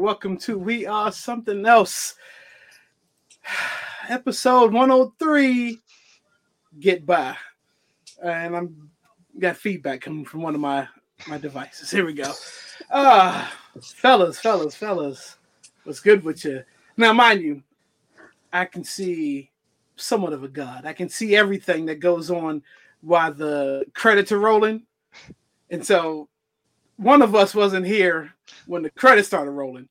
Welcome to We Are Something Else. Episode 103. Get by. And I'm got feedback coming from one of my my devices. Here we go. Ah, uh, fellas, fellas, fellas. What's good with you? Now, mind you, I can see somewhat of a god. I can see everything that goes on while the credits are rolling. And so one of us wasn't here when the credits started rolling,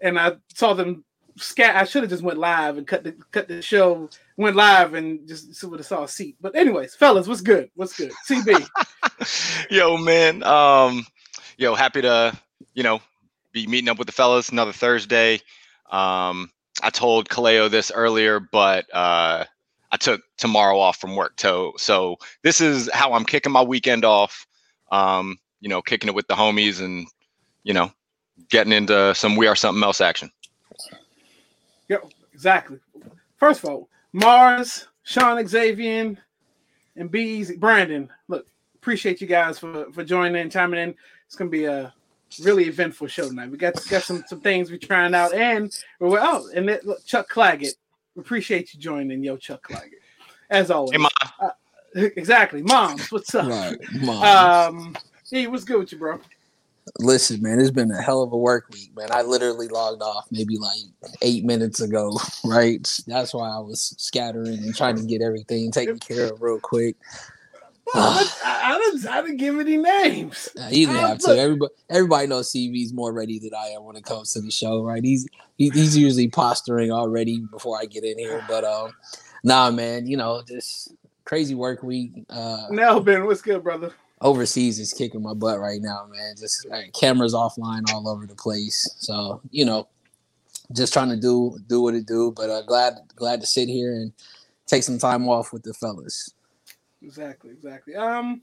and I saw them scat. I should have just went live and cut the cut the show. Went live and just would have saw a seat. But anyways, fellas, what's good? What's good? CB. yo, man. Um, yo, happy to you know be meeting up with the fellas another Thursday. Um, I told Kaleo this earlier, but uh, I took tomorrow off from work. So, so this is how I'm kicking my weekend off. Um, you know, kicking it with the homies and, you know, getting into some We Are Something Else action. Yeah, exactly. First of all, Mars, Sean Xavier, and Be Easy. Brandon, look, appreciate you guys for, for joining in, chiming in. It's going to be a really eventful show tonight. We got got some some things we're trying out, and we're oh, and it, look, Chuck Claggett. Appreciate you joining, yo, Chuck Claggett, as always. Hey, uh, exactly, moms. What's up? Right, moms. Um, Hey, what's good with you, bro? Listen, man, it's been a hell of a work week, man. I literally logged off maybe like eight minutes ago, right? That's why I was scattering and trying to get everything taken care of real quick. I, I, didn't, I didn't give any names. You didn't have to. Everybody, everybody knows CV's more ready than I am when it comes to the show, right? He's he, he's usually posturing already before I get in here, but um, nah, man, you know, just crazy work week. Uh, now, Ben, what's good, brother? Overseas is kicking my butt right now, man. Just like, cameras offline all over the place. So you know, just trying to do do what it do. But uh, glad glad to sit here and take some time off with the fellas. Exactly, exactly. Um,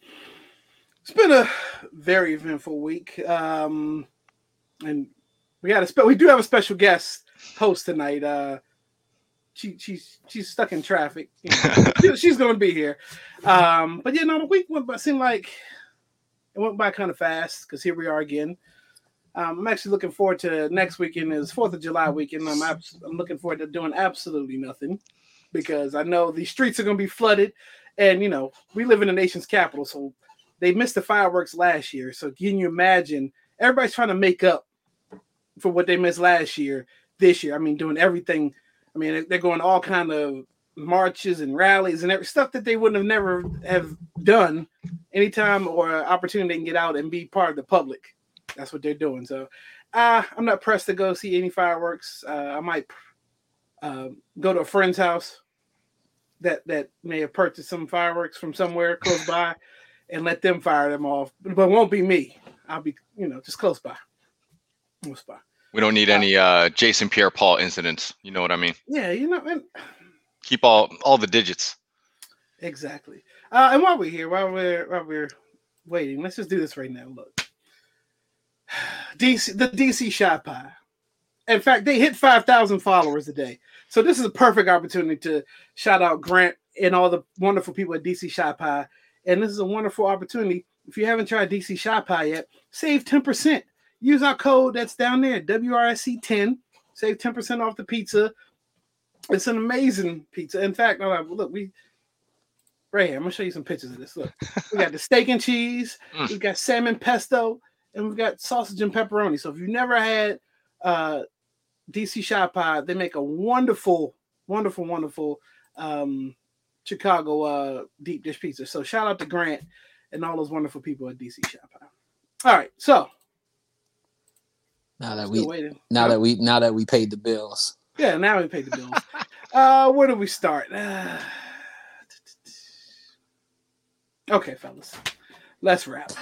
it's been a very eventful week. Um, and we got a spe- we do have a special guest host tonight. Uh, she she's she's stuck in traffic. You know, she's going to be here. Um, but you know, the week went by. Seemed like it went by kind of fast because here we are again. Um, I'm actually looking forward to next weekend is Fourth of July weekend. I'm abs- I'm looking forward to doing absolutely nothing because I know the streets are going to be flooded, and you know we live in the nation's capital, so they missed the fireworks last year. So can you imagine? Everybody's trying to make up for what they missed last year. This year, I mean, doing everything I mean, they're going all kind of marches and rallies and every stuff that they wouldn't have never have done anytime or opportunity they can get out and be part of the public. That's what they're doing. So uh, I'm not pressed to go see any fireworks. Uh, I might uh, go to a friend's house that that may have purchased some fireworks from somewhere close by and let them fire them off. But it won't be me. I'll be, you know, just close by. Close by. We don't need any uh, Jason Pierre-Paul incidents. You know what I mean? Yeah, you know. And... Keep all all the digits. Exactly. Uh, and while we're here, while we're while we're waiting, let's just do this right now. Look, DC the DC Shot Pie. In fact, they hit five thousand followers a day. So this is a perfect opportunity to shout out Grant and all the wonderful people at DC Shot Pie. And this is a wonderful opportunity. If you haven't tried DC Shot Pie yet, save ten percent use our code that's down there, WRSC10. Save 10% off the pizza. It's an amazing pizza. In fact, look, we right here. I'm gonna show you some pictures of this. Look, we got the steak and cheese, mm. we've got salmon pesto, and we've got sausage and pepperoni. So if you've never had uh DC Shot Pie, they make a wonderful, wonderful, wonderful um Chicago uh deep dish pizza. So shout out to Grant and all those wonderful people at DC Shot Pie. All right, so now that we waiting. now that we now that we paid the bills. Yeah, now we paid the bills. uh where do we start? Uh, okay, fellas. Let's wrap.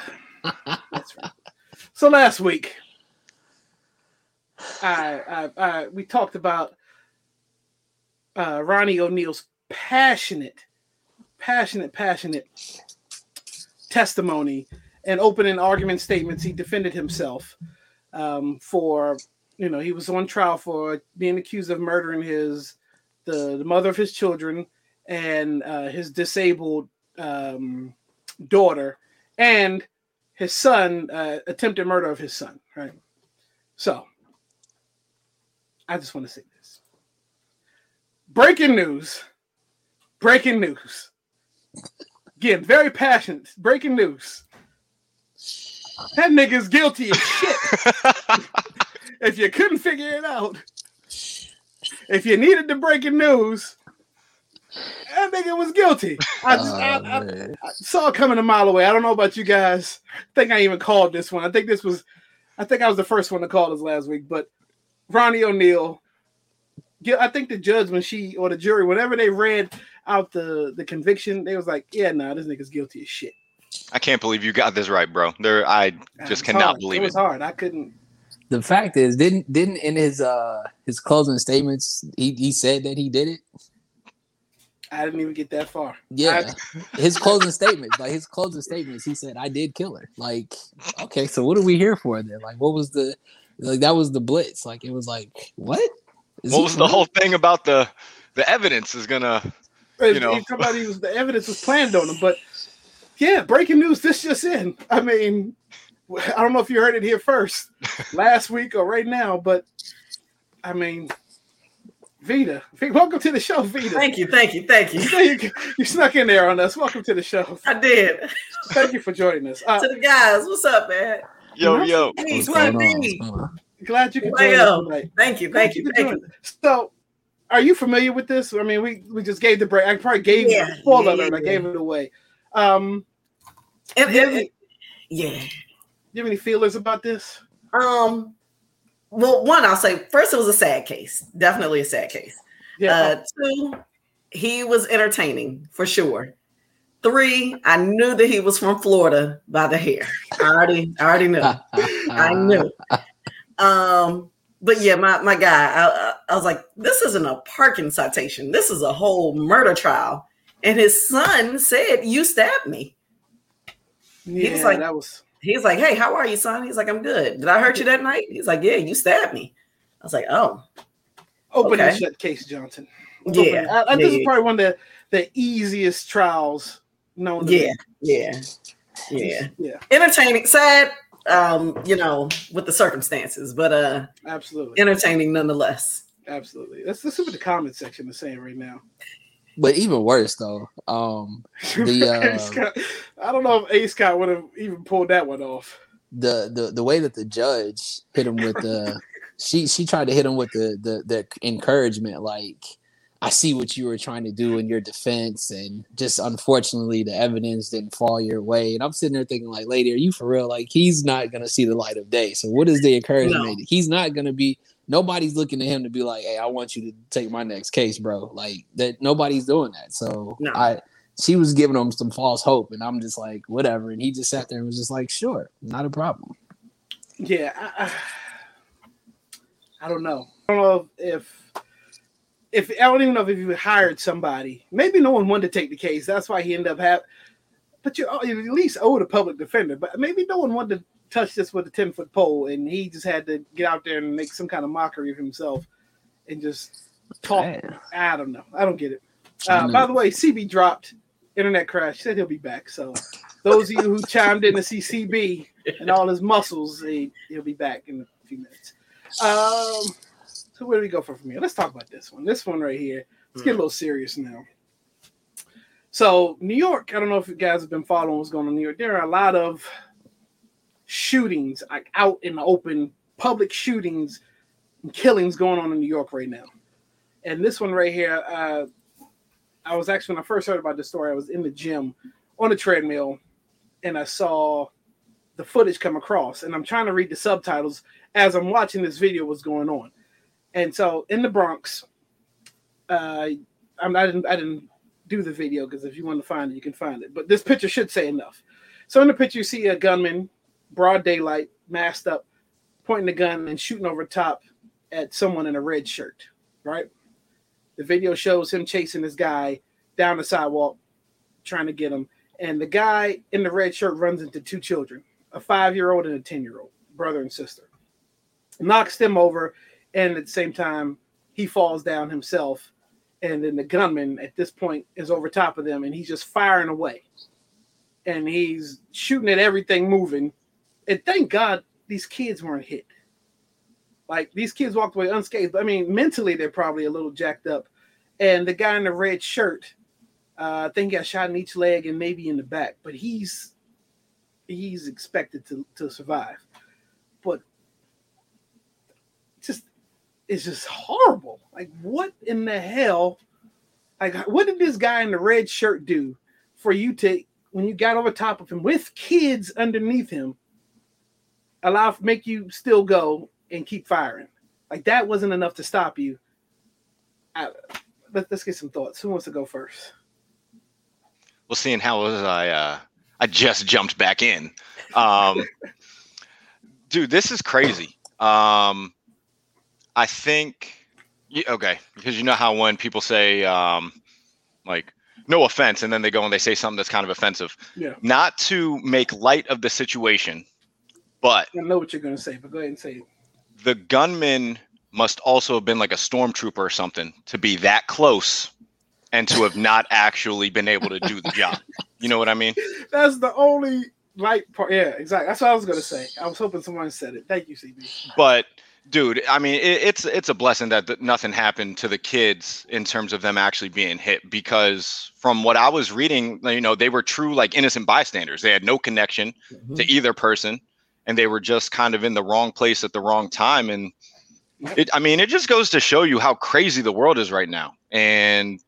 Let's wrap. So last week, I, I, I we talked about uh, Ronnie O'Neal's passionate, passionate, passionate testimony and opening argument statements. He defended himself um, for you know he was on trial for being accused of murdering his the, the mother of his children and uh, his disabled um, daughter and his son uh, attempted murder of his son right So, I just want to say this. Breaking news. Breaking news. Again, very passionate. Breaking news. That nigga's guilty as shit. if you couldn't figure it out, if you needed the breaking news, that nigga was guilty. I just Oh, I, man. I saw it coming a mile away. I don't know about you guys. I think I even called this one. I think this was, I think I was the first one to call this last week. But Ronnie O'Neal, yeah, I think the judge when she or the jury, whenever they read out the the conviction, they was like, "Yeah, nah, this nigga's guilty as shit." I can't believe you got this right, bro. There, I just cannot hard. believe it it. was hard. I couldn't. the fact is, didn't didn't in his uh his closing statements he, he said that he did it. I didn't even get that far. Yeah, his closing statements, like his closing statements, he said, "I did kill her." Like, okay, so what are we here for then? Like, what was the like that was the blitz? Like, it was like what? Is What was the whole thing about the the evidence is gonna? You know. know, somebody was the evidence was planned on him, but yeah, breaking news. This just in. I mean, I don't know if you heard it here first, last week or right now, but I mean, Vita, welcome to the show, Vita. Thank you, thank you, thank you. you, you snuck in there on us. Welcome to the show. I did. Thank you for joining us. Uh, to the guys, what's up, man? Yo, yo. Hey, What's Sweat going on? D. What's going on? glad you could Hey, join us tonight. Thank you, Glad thank you, thank you. us. So, are you familiar with this? I mean, we we just gave the break. I probably gave Yeah, spoiler yeah, alert. I yeah. gave it away. Um, And, do and- yeah. do you have any feelers about this? Um. Well, one, I'll say first, it was a sad case. Definitely a sad case. Yeah. Uh, two, he was entertaining for sure. Three, I knew that he was from Florida by the hair. I already, I already knew. I knew. Um, but yeah, my my guy, I, I was like, this isn't a parking citation. This is a whole murder trial. And his son said, "You stabbed me." Yeah, was like- that was. He's like, "Hey, how are you, son?" He's like, "I'm good." Did I hurt you that night? He's like, "Yeah, you stabbed me." I was like, "Oh, Open and shut case, Johnson. Yeah, I, I, this yeah, is probably one of the, the easiest trials known. yeah, me. yeah, yeah." yeah, Entertaining, sad, um, you know, with the circumstances, but uh, absolutely, entertaining nonetheless. absolutely. Let's, let's see what the comment section is saying right now. But even worse though, um, The, uh, Scott, I don't know if A. Scott would have even pulled that one off. the the the way that the judge hit him with the she she tried to hit him with the the the encouragement like I see what you were trying to do in your defense and just unfortunately the evidence didn't fall your way and I'm sitting there thinking like lady are you for real like he's not to see the light of day so what is the encouragement he's not to be nobody's looking at him to be like hey I want you to take my next case bro like that nobody's doing that so No. I she was giving him some false hope, and I'm just like, whatever. And he just sat there and was just like, sure, not a problem. Yeah, I, I, I don't know. I don't know if if I don't even know if you hired somebody. Maybe no one wanted to take the case. That's why he ended up having. But you you at least owe the public defender. But maybe no one wanted to touch this with a ten foot pole, and he just had to get out there and make some kind of mockery of himself, and just talk. I don't know. I don't get it. Uh, by the way, CB dropped. Internet crash. Said he'll be back. So those of you who chimed in to see CB and all his muscles, he, he'll be back in a few minutes. Um, so where do we go from here? Let's talk about this one. This one right here. Let's get a little serious now. So New York. I don't know if you guys have been following what's going on in New York. There are a lot of shootings, like out in the open, public shootings and killings going on in New York right now. And this one right here, uh, I was actually when I first heard about this story, I was in the gym on a treadmill, and I saw the footage come across, and I'm trying to read the subtitles as I'm watching this video. What's going on? And so in the Bronx, uh, I'm, I didn't I didn't do the video because if you want to find it, you can find it. But this picture should say enough. So in the picture, you see a gunman, broad daylight, masked up, pointing the gun and shooting over top at someone in a red shirt. Right. The video shows him chasing this guy down the sidewalk, trying to get him. And the guy in the red shirt runs into two children, a five year old and a 10 year old, brother and sister. Knocks them over. And at the same time, he falls down himself. And then the gunman at this point is over top of them and he's just firing away. And he's shooting at everything moving. And thank God these kids weren't hit. Like these kids walked away unscathed. I mean, mentally they're probably a little jacked up. And the guy in the red shirt, uh, I think he got shot in each leg and maybe in the back, but he's he's expected to to survive. But just it's just horrible. Like what in the hell? Like what did this guy in the red shirt do for you to when you got over top of him with kids underneath him? Allow make you still go and keep firing. Like that wasn't enough to stop you. I, let, us get some thoughts. Who wants to go first? Well, seeing how was I? Uh, I just jumped back in. Um, dude, this is crazy. Um, I think. Okay, because you know how when people say um, like no offense, and then they go and they say something that's kind of offensive. Yeah. Not to make light of the situation, but I know what you're gonna say, but go ahead and say it the gunman must also have been like a stormtrooper or something to be that close and to have not actually been able to do the job. You know what I mean? That's the only light part. Yeah, exactly. That's what I was gonna say. I was hoping someone said it. Thank you, CB. But dude, I mean, it, it's it's a blessing that, that nothing happened to the kids in terms of them actually being hit because from what I was reading, you know, they were true like innocent bystanders. They had no connection mm-hmm. to either person and they were just kind of in the wrong place at the wrong time. And it i mean it just goes to show you how crazy the world is right now. And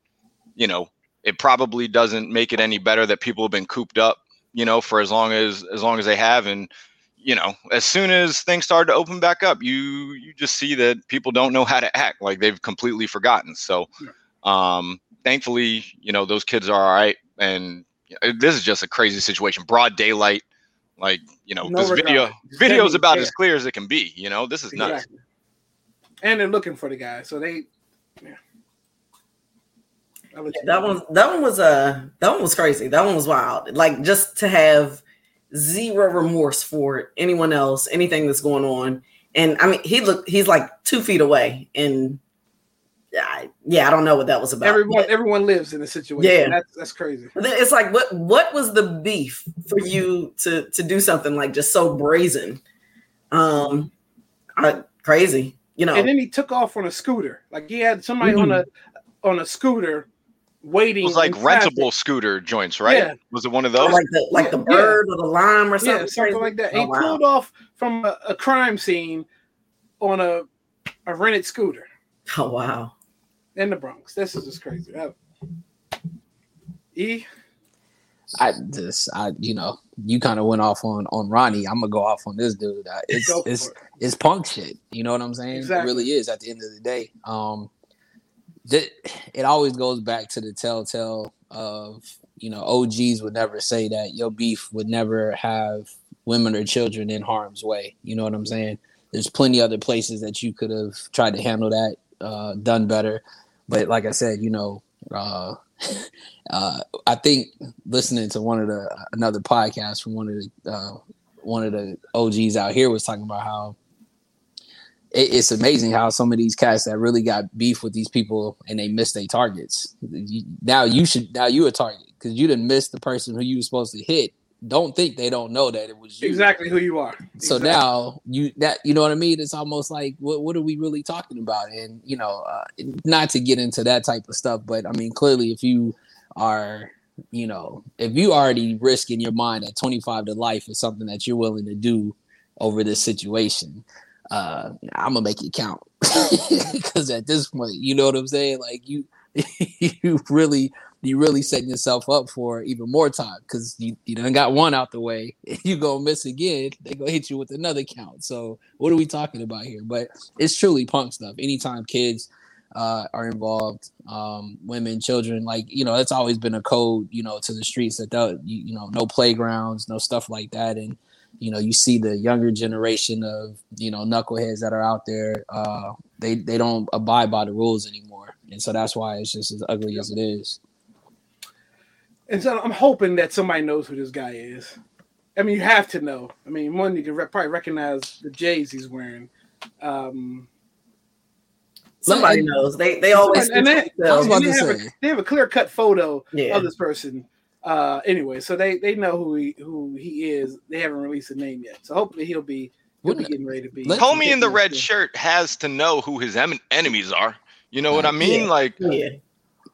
you know it probably doesn't make it any better that people have been cooped up you know for as long as as long as they have. And you know as soon as things started to open back up you you just see that people don't know how to act. Like they've completely forgotten. So um thankfully you know those kids are all right. And this is just a crazy situation. Broad daylight like, you know, no this video video is about as clear as it can be. You know, this is exactly. nuts. And they're looking for the guy, so they. Yeah. Yeah, that one, that one was uh, that one was crazy. That one was wild. Like just to have zero remorse for anyone else, anything that's going on. And I mean, he looked, he's like two feet away, and I, yeah, I don't know what that was about. Everyone, everyone lives in a situation. Yeah, that's that's crazy. It's like what what was the beef for you to to do something like just so brazen, um, I, crazy, you know? And then he took off on a scooter. Like he had somebody mm-hmm. on a on a scooter waiting. It was like rentable scooter joints, right? Yeah. Was it one of those? Like the like yeah, the bird yeah. or the lime or something? Yeah, something like that. Oh, he wow. pulled off from a, a crime scene on a a rented scooter. Oh wow in the Bronx. This is just crazy. E. I just, I, you know, you kind of went off on on Ronnie. I'm gonna go off on this dude. It's it's it. it's punk shit. You know what I'm saying? Exactly. It really is. At the end of the day, um, th- it always goes back to the telltale of you know OGs would never say that your beef would never have women or children in harm's way. You know what I'm saying? There's plenty other places that you could have tried to handle that, uh, done better. But like I said, you know, uh, uh, I think listening to one of the another podcast from one of the uh, one of the OGs out here was talking about how it, it's amazing how some of these cats that really got beef with these people and they missed their targets. You, now you should now you a target because you didn't miss the person who you were supposed to hit don't think they don't know that it was you. exactly who you are. So exactly. now you that you know what I mean. It's almost like what what are we really talking about? And you know, uh, not to get into that type of stuff, but I mean, clearly, if you are you know, if you already risk in your mind at 25 to life is something that you're willing to do over this situation, uh, I'm gonna make it count because at this point, you know what I'm saying. Like you, you really you really setting yourself up for even more time because you, you done got one out the way. You go miss again, they gonna hit you with another count. So what are we talking about here? But it's truly punk stuff. Anytime kids uh, are involved, um, women, children, like you know, it's always been a code, you know, to the streets that you, you know, no playgrounds, no stuff like that, and you know, you see the younger generation of you know knuckleheads that are out there. Uh, they they don't abide by the rules anymore, and so that's why it's just as ugly as it is. And so I'm hoping that somebody knows who this guy is. I mean, you have to know. I mean, one you can re- probably recognize the J's he's wearing. Um, Somebody and, knows. They they always and, they, they, have a, they, have a, clear cut photo yeah. of this person. Uh, anyway, so they they know who he who he is. They haven't released a name yet, so hopefully he'll be He'll be getting ready to be. Let- Homie in the red Yeah. shirt has to know who his em- enemies are. You know what I mean? Yeah. Like, Yeah.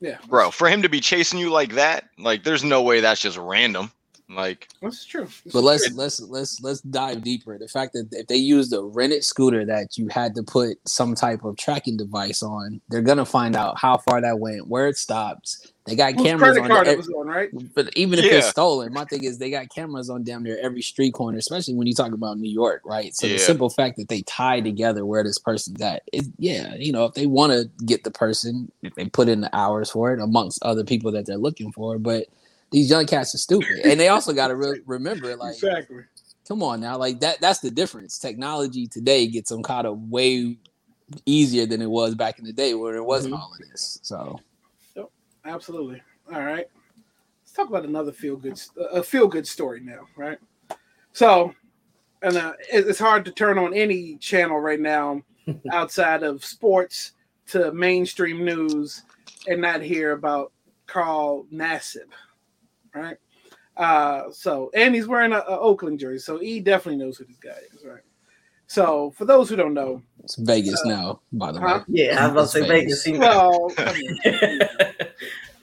Yeah, bro, for him to be chasing you like that, like, there's no way that's just random. Like, that's true. This But is let's true. let's let's let's dive deeper. The fact that if they used a rented scooter that you had to put some type of tracking device on, they're gonna find out how far that went, where it stops. They got Whose cameras on. card the- it was on, right? but even if Yeah. it's stolen, my thing is they got cameras on damn near every street corner, especially when you talk about New York, right? So Yeah. the simple fact that they tie together where this person's at is yeah, you know, if they want to get the person, if they put in the hours for it amongst other people that they're looking for, but these young cats are stupid, and they also got to re- remember, like, exactly. come on now, like that—that's the difference. Technology today gets them caught up way easier than it was back in the day where it wasn't Mhm. all of this. So Absolutely. All right. Let's talk about another feel good a feel good story now, right? So, and uh, it's hard to turn on any channel right now outside of sports to mainstream news and not hear about Carl Nassib, right? Uh, so, and he's wearing a, a Oakland jersey, so he definitely knows who this guy is, right? So, for those who don't know, it's Vegas Uh, now, by the huh? way. Yeah, I was about to say Vegas. Vegas. well, I mean,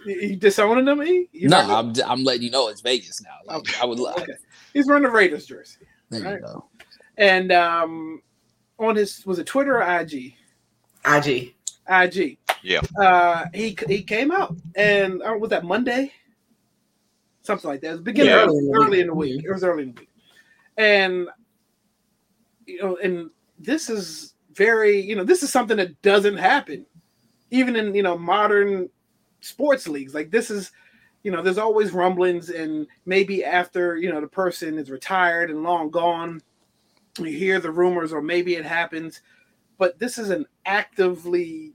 you you disowning him? E? You No, running- I'm I'm letting you know it's Vegas now. Like, Okay. I would lie. Okay. He's wearing a Raiders jersey. There Right. you go. And um on his was it Twitter or IG? IG. IG. Yeah. Uh he he came out and uh, was that Monday? Something like that. It was beginning Yeah, early, early in the early in the week. week. It was early in the week. And you know, and this is very, you know, this is something that doesn't happen even in, you know, modern sports leagues. Like this is you know, there's always rumblings, and maybe after you know the person is retired and long gone, you hear the rumors, or maybe it happens. But this is an actively,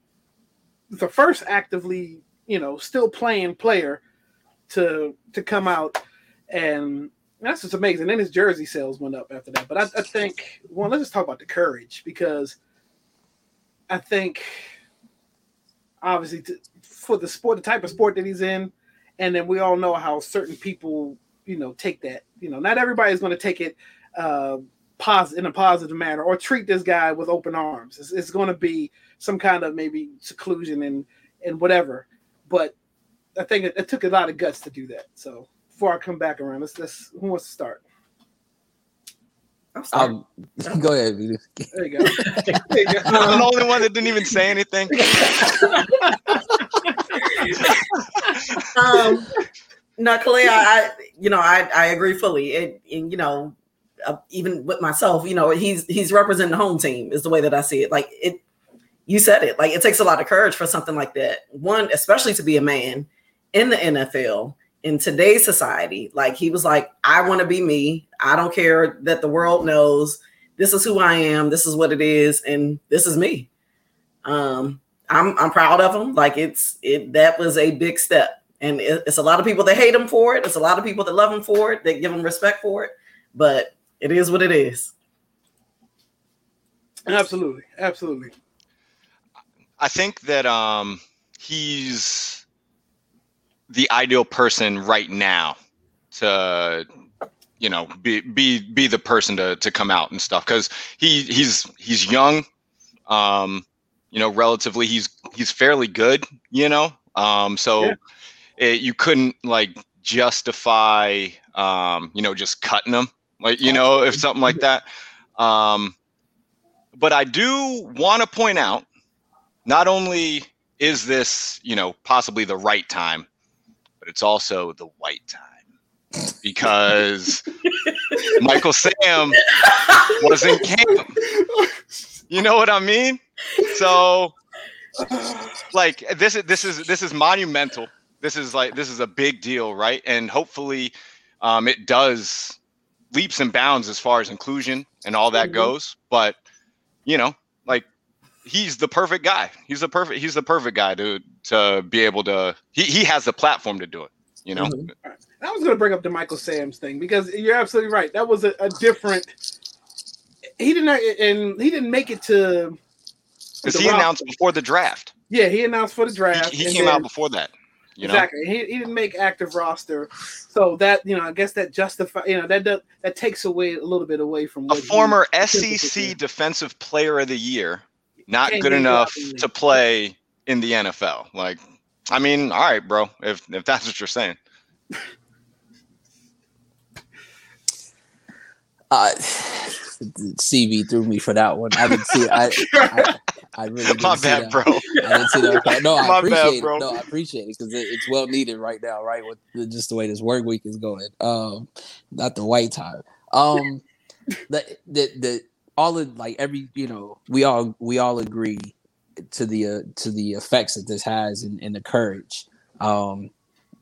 the first actively, you know, still playing player to to come out, and that's just amazing. Then his jersey sales went up after that. But I, I think, well, let's just talk about the courage because I think, obviously, to, for the sport, the type of sport that he's in. And then we all know how certain people you know take that. You know not everybody is going to take it uh positive in a positive manner or treat this guy with open arms. It's, it's going to be some kind of maybe seclusion and and whatever. But i think it, it took a lot of guts to do that. So before i come back around let's let's who wants to start I'm sorry. Um, go ahead, Vito. there you go there you go I'm the only one that didn't even say anything. um, no, Kalea, I, you know, I, I agree fully. It, and you know, uh, even with myself, you know, he's he's representing the home team is the way that I see it. Like it, you said it. Like it takes a lot of courage for something like that. One, especially to be a man in the NFL in today's society. Like he was like, I want to be me. I don't care that the world knows this is who I am. This is what it is, and this is me. Um, I'm I'm proud of him. Like it's it that was a big step, and it, it's a lot of people that hate him for it. It's a lot of people that love him for it. That give him respect for it. But it is what it is. absolutely absolutely I think that um he's the ideal person right now to you know be be be the person to to come out and stuff. Because he he's he's young um you know relatively he's he's fairly good you know? Um so Yeah. it, you couldn't like justify um you know just cutting him like you know if something like that. Um but i do want to point out not only is this, you know, possibly the right time, but it's also the white time because Michael Sam was in camp. You know what I mean? So, like this is this is this is monumental. This is like this is a big deal, right? And hopefully, um, it does leaps and bounds as far as inclusion and all that Mhm. goes. But you know, he's the perfect guy. He's the perfect. He's the perfect guy to to be able to. He he has the platform to do it. You know. Mhm. I was going to bring up the Michael Sam's thing because you're absolutely right. That was a, a different. He didn't, and he didn't make it to. Because he roster. announced before the draft. Yeah, he announced for the draft. he and came then- out before that. You know? Exactly. He, he didn't make active roster, so that you know, I guess that justify you know that does, that takes away a little bit away from A what he former SEC. Defensive Player of the Year, not Can't good enough dropped in the to play in the NFL. Like, I mean, all right, bro. If if that's what you're saying, Uh, CV threw me for that one. I didn't see. I, I, I really didn't my see bad, that. bro. I didn't see that. No, I My bad, appreciate bro. it. No, I appreciate it because it, it's well needed right now, right? With the, just the way this work week is going. Um, not the white time. Um, the the the all of like every you know we all we all agree to the uh, to the effects that this has and, the courage. Um,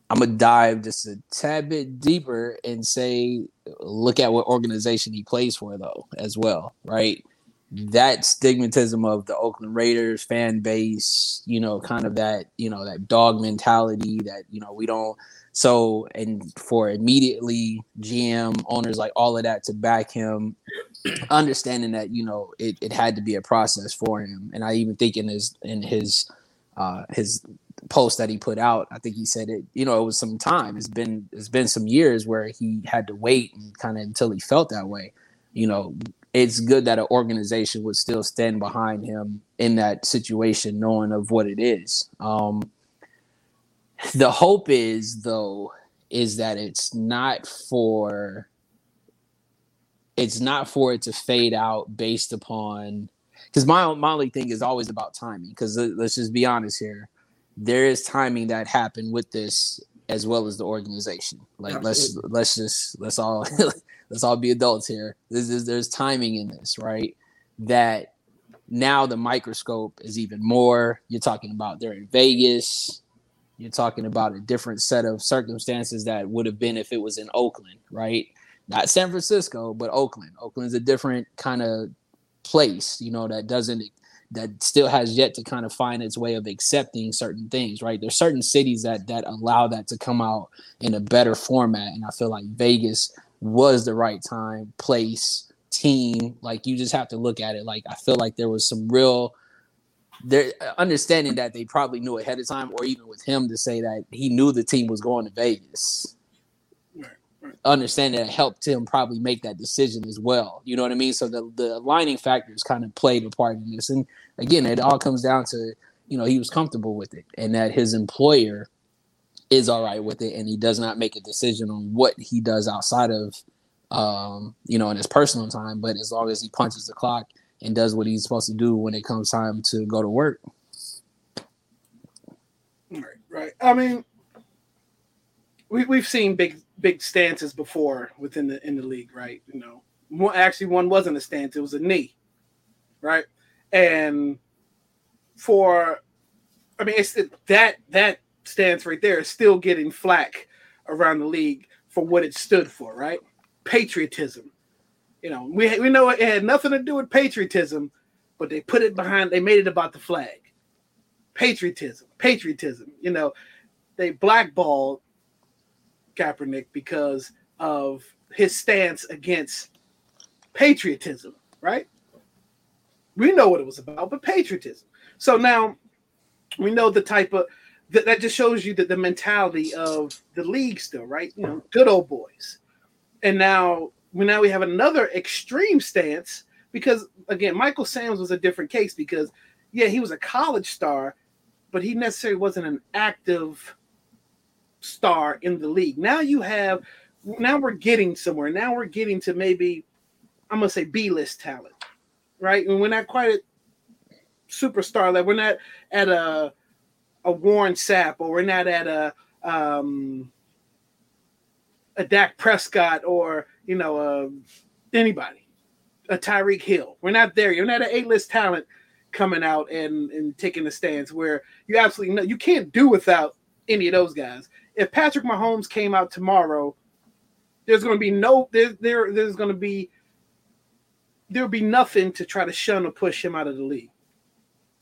I'm gonna dive just a tad bit deeper and say, look at what organization he plays for, though, as well, right? That stigmatism of the Oakland Raiders fan base, you know, kind of that, you know, that dog mentality that, you know, we don't. So, and for immediately GM owners like all of that to back him, understanding that, you know, it, it had to be a process for him. And I even think in his, in his, uh, his post that he put out, I think he said it, you know, it was some time. It's been it's been some years where he had to wait and kind of until he felt that way. You know, it's good that an organization would still stand behind him in that situation, knowing of what it is. Um the hope is though, is that it's not for it's not for it to fade out based upon because my my only thing is always about timing. Because let's just be honest here, there is timing that happened with this as well as the organization. Like let's let's just let's all let's all be adults here. This is there's timing in this, right? That now the microscope is even more. You're talking about they're in Vegas. You're talking about a different set of circumstances that would have been if it was in Oakland, right? Not San Francisco, but Oakland. Oakland's a different kind of place, you know, that doesn't that still has yet to kind of find its way of accepting certain things, right? There's certain cities that that allow that to come out in a better format, and I feel like Vegas was the right time, place, team. Like you just have to look at it. Like I feel like there was some real there understanding that they probably knew ahead of time, or even with him to say that he knew the team was going to Vegas. Understanding that helped him probably make that decision as well. You know what I mean? So the the aligning factors kind of played a part in this. And again, it all comes down to, you know, he was comfortable with it and that his employer is all right with it and he does not make a decision on what he does outside of um, you know, in his personal time, but as long as he punches the clock and does what he's supposed to do when it comes time to go to work. Right, right. I mean, we we've seen big big stances before within the in the league, right? You know, one, actually one wasn't a stance; it was a knee, right? And for, I mean, it's that that stance right there is still getting flack around the league for what it stood for, right? Patriotism. You know, we we know it had nothing to do with patriotism, but they put it behind. They made it about the flag. Patriotism, patriotism. You know, they blackballed Kaepernick because of his stance against patriotism, right? We know what it was about, but patriotism. So now we know the type of that, that just shows you that the mentality of the league still, right? You know, good old boys. And now we now we have another extreme stance because again, Michael Sams was a different case because yeah, he was a college star, but he necessarily wasn't an active star in the league. Now you have now we're getting somewhere. Now we're getting to maybe I'm gonna say B list talent, right? And we're not quite at superstar level. We're not at a a Warren Sapp or we're not at a um a Dak Prescott or you know uh, anybody, a Tyreek Hill. We're not there. You're not an A list talent coming out and and taking the stands where you absolutely know you can't do without any of those guys. If Patrick Mahomes came out tomorrow, there's going to be no there, there there's going to be there'll be nothing to try to shun or push him out of the league.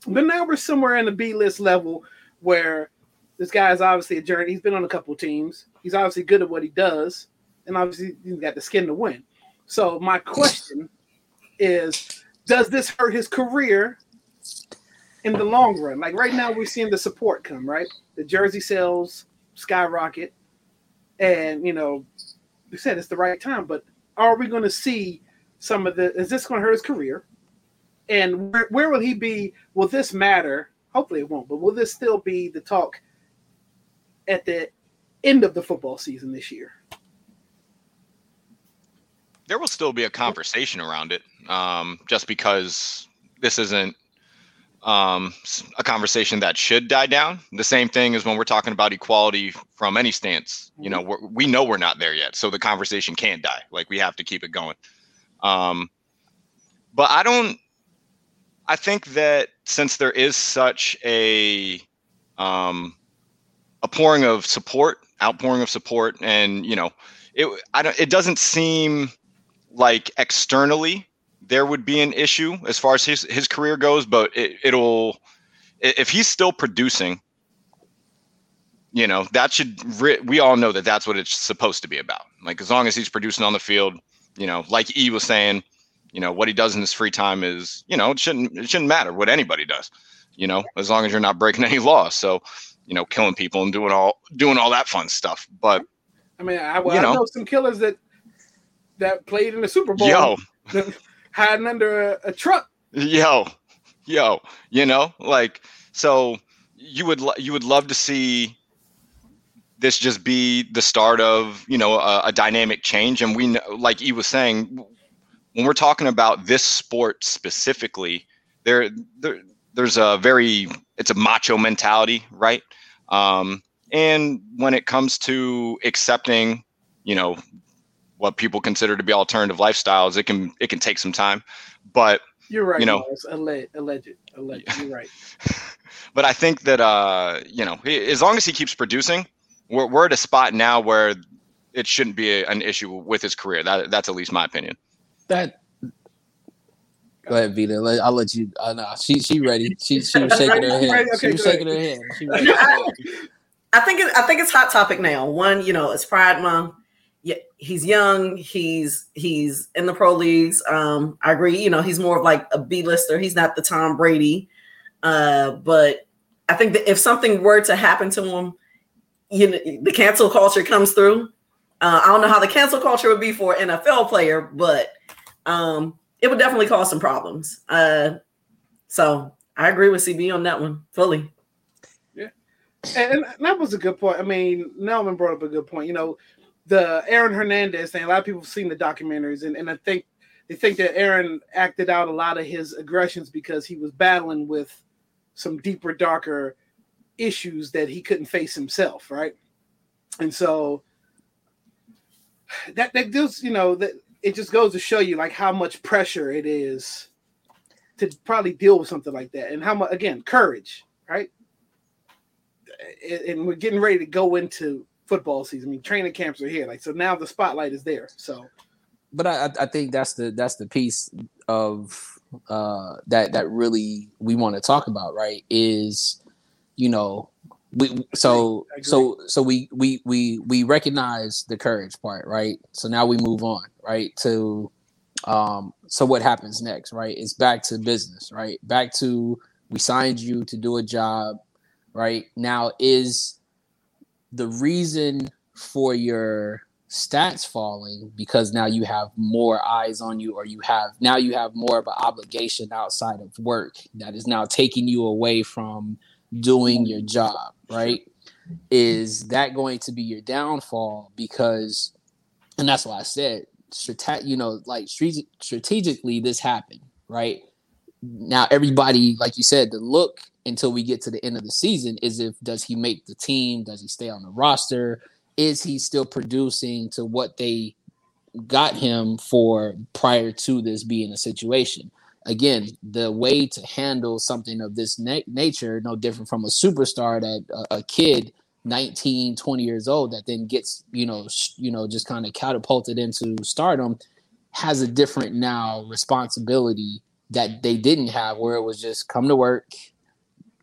But now we're somewhere in the B list level where this guy is obviously a journey. He's been on a couple teams. He's obviously good at what he does, and obviously he's got the skin to win. So my question is, does this hurt his career in the long run. Like right now, we're seeing the support come, right? The jersey sales skyrocket, and you know, we said it's the right time. But are we going to see some of the? Is this going to hurt his career? And where, where will he be? Will this matter? Hopefully, it won't. But will this still be the talk at the end of the football season this year? There will still be a conversation around it, um, just because this isn't um, a conversation that should die down. The same thing is when we're talking about equality from any stance. You know, we're, we know we're not there yet, so the conversation can't die. Like we have to keep it going. Um, but I don't. I think that since there is such a um, a pouring of support, outpouring of support, and you know, it I don't. It doesn't seem like externally there would be an issue as far as his his career goes, but it, it'll if he's still producing, you know, that should we all know that that's what it's supposed to be about. Like as long as he's producing on the field, you know, like E was saying, you know, what he does in his free time is, you know, it shouldn't it shouldn't matter what anybody does, you know, as long as you're not breaking any laws. So, you know, killing people and doing all doing all that fun stuff. But I mean, I, well, you know, I know some killers that that played in the Super Bowl. Yo. hiding under a, a truck. Yo, yo, you know, like so you would you would love to see this just be the start of you know a, a dynamic change, and we know, like he was saying, when we're talking about this sport specifically, there there there's a very it's a macho mentality, right? Um, and when it comes to accepting, you know, what people consider to be alternative lifestyles, it can it can take some time. But you're right. You know, alleged, alleged, alleged. You're right. but I think that uh, you know, as long as he keeps producing, we're we're at a spot now where it shouldn't be a, an issue with his career. That that's at least my opinion. That. Go ahead, Vita. I'll let you. Uh, no, she she ready. She she was shaking her head. Okay, she was shaking her head. I think it, I think it's hot topic now. One, you know, it's Pride Month yeah, he's young. He's he's in the pro leagues. Um, I agree. You know, he's more of like a B lister. He's not the Tom Brady. Uh, but I think that if something were to happen to him, you know, the cancel culture comes through. Uh, I don't know how the cancel culture would be for an NFL player, but um, it would definitely cause some problems. Uh, so I agree with CB on that one fully. Yeah, and that was a good point. I mean, Nelman brought up a good point. You know, the Aaron Hernandez thing. A lot of people have seen the documentaries, and, and I think they think that Aaron acted out a lot of his aggressions because he was battling with some deeper, darker issues that he couldn't face himself, right? And so that that does, you know, that it just goes to show you like how much pressure it is to probably deal with something like that, and how much again courage, right? And we're getting ready to go into football season. I mean, training camps are here, like so now the spotlight is there. So, but I, I think that's the that's the piece of uh, that that really we want to talk about, right? Is you know we so so so we we we we recognize the courage part, right? So now we move on, right? To um so what happens next, right? It's back to business, right? Back to we signed you to do a job, right? Now is the reason for your stats falling because now you have more eyes on you or you have now you have more of an obligation outside of work that is now taking you away from doing your job right? Is that going to be your downfall? Because and that's why i said you know like strategically this happened right? Now everybody like you said the look until we get to the end of the season is if does he make the team? Does he stay on the roster? Is he still producing to what they got him for prior to this being a situation? Again, the way to handle something of this na- nature, no different from a superstar that a, a kid 19 20 years old that then gets you know sh- you know just kind of catapulted into stardom has a different now responsibility that they didn't have where it was just come to work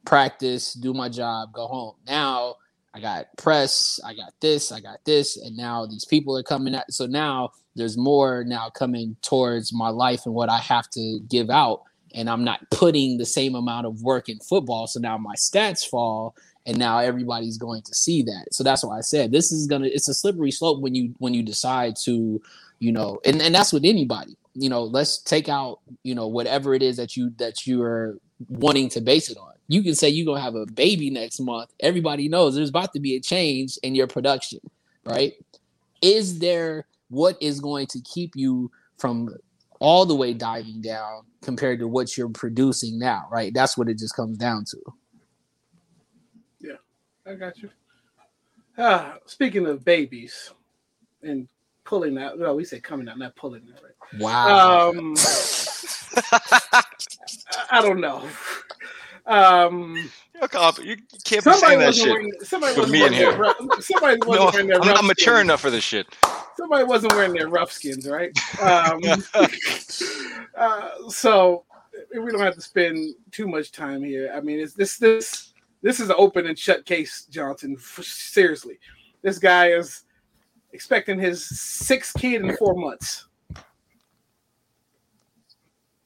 practice, do my job, go home. Now I got press, I got this, I got this, and now these people are coming at. So now there's more now coming towards my life and what I have to give out, and I'm not putting the same amount of work in football. So now my stats fall, and now everybody's going to see that. So that's why I said this is gonna. It's a slippery slope when you when you decide to, you know, and and that's with anybody. You know, let's take out you know whatever it is that you that you are wanting to base it on. You can say you're gonna have a baby next month. Everybody knows there's about to be a change in your production, right? Is there what is going to keep you from all the way diving down compared to what you're producing now, right? That's what it just comes down to. Yeah, I got you. Ah, speaking of babies and pulling out, well, we say coming out, not pulling out, right? Wow. Um, I don't know. Um, you can't be saying that shit. Wearing, somebody with me in here. Their, somebody wasn't no, wearing their I'm not mature enough for this shit. Somebody wasn't wearing their rough skins, right? Um, uh, so we don't have to spend too much time here. I mean, it's this this this is an open and shut case, Johnson. Seriously, this guy is expecting his sixth kid in four months.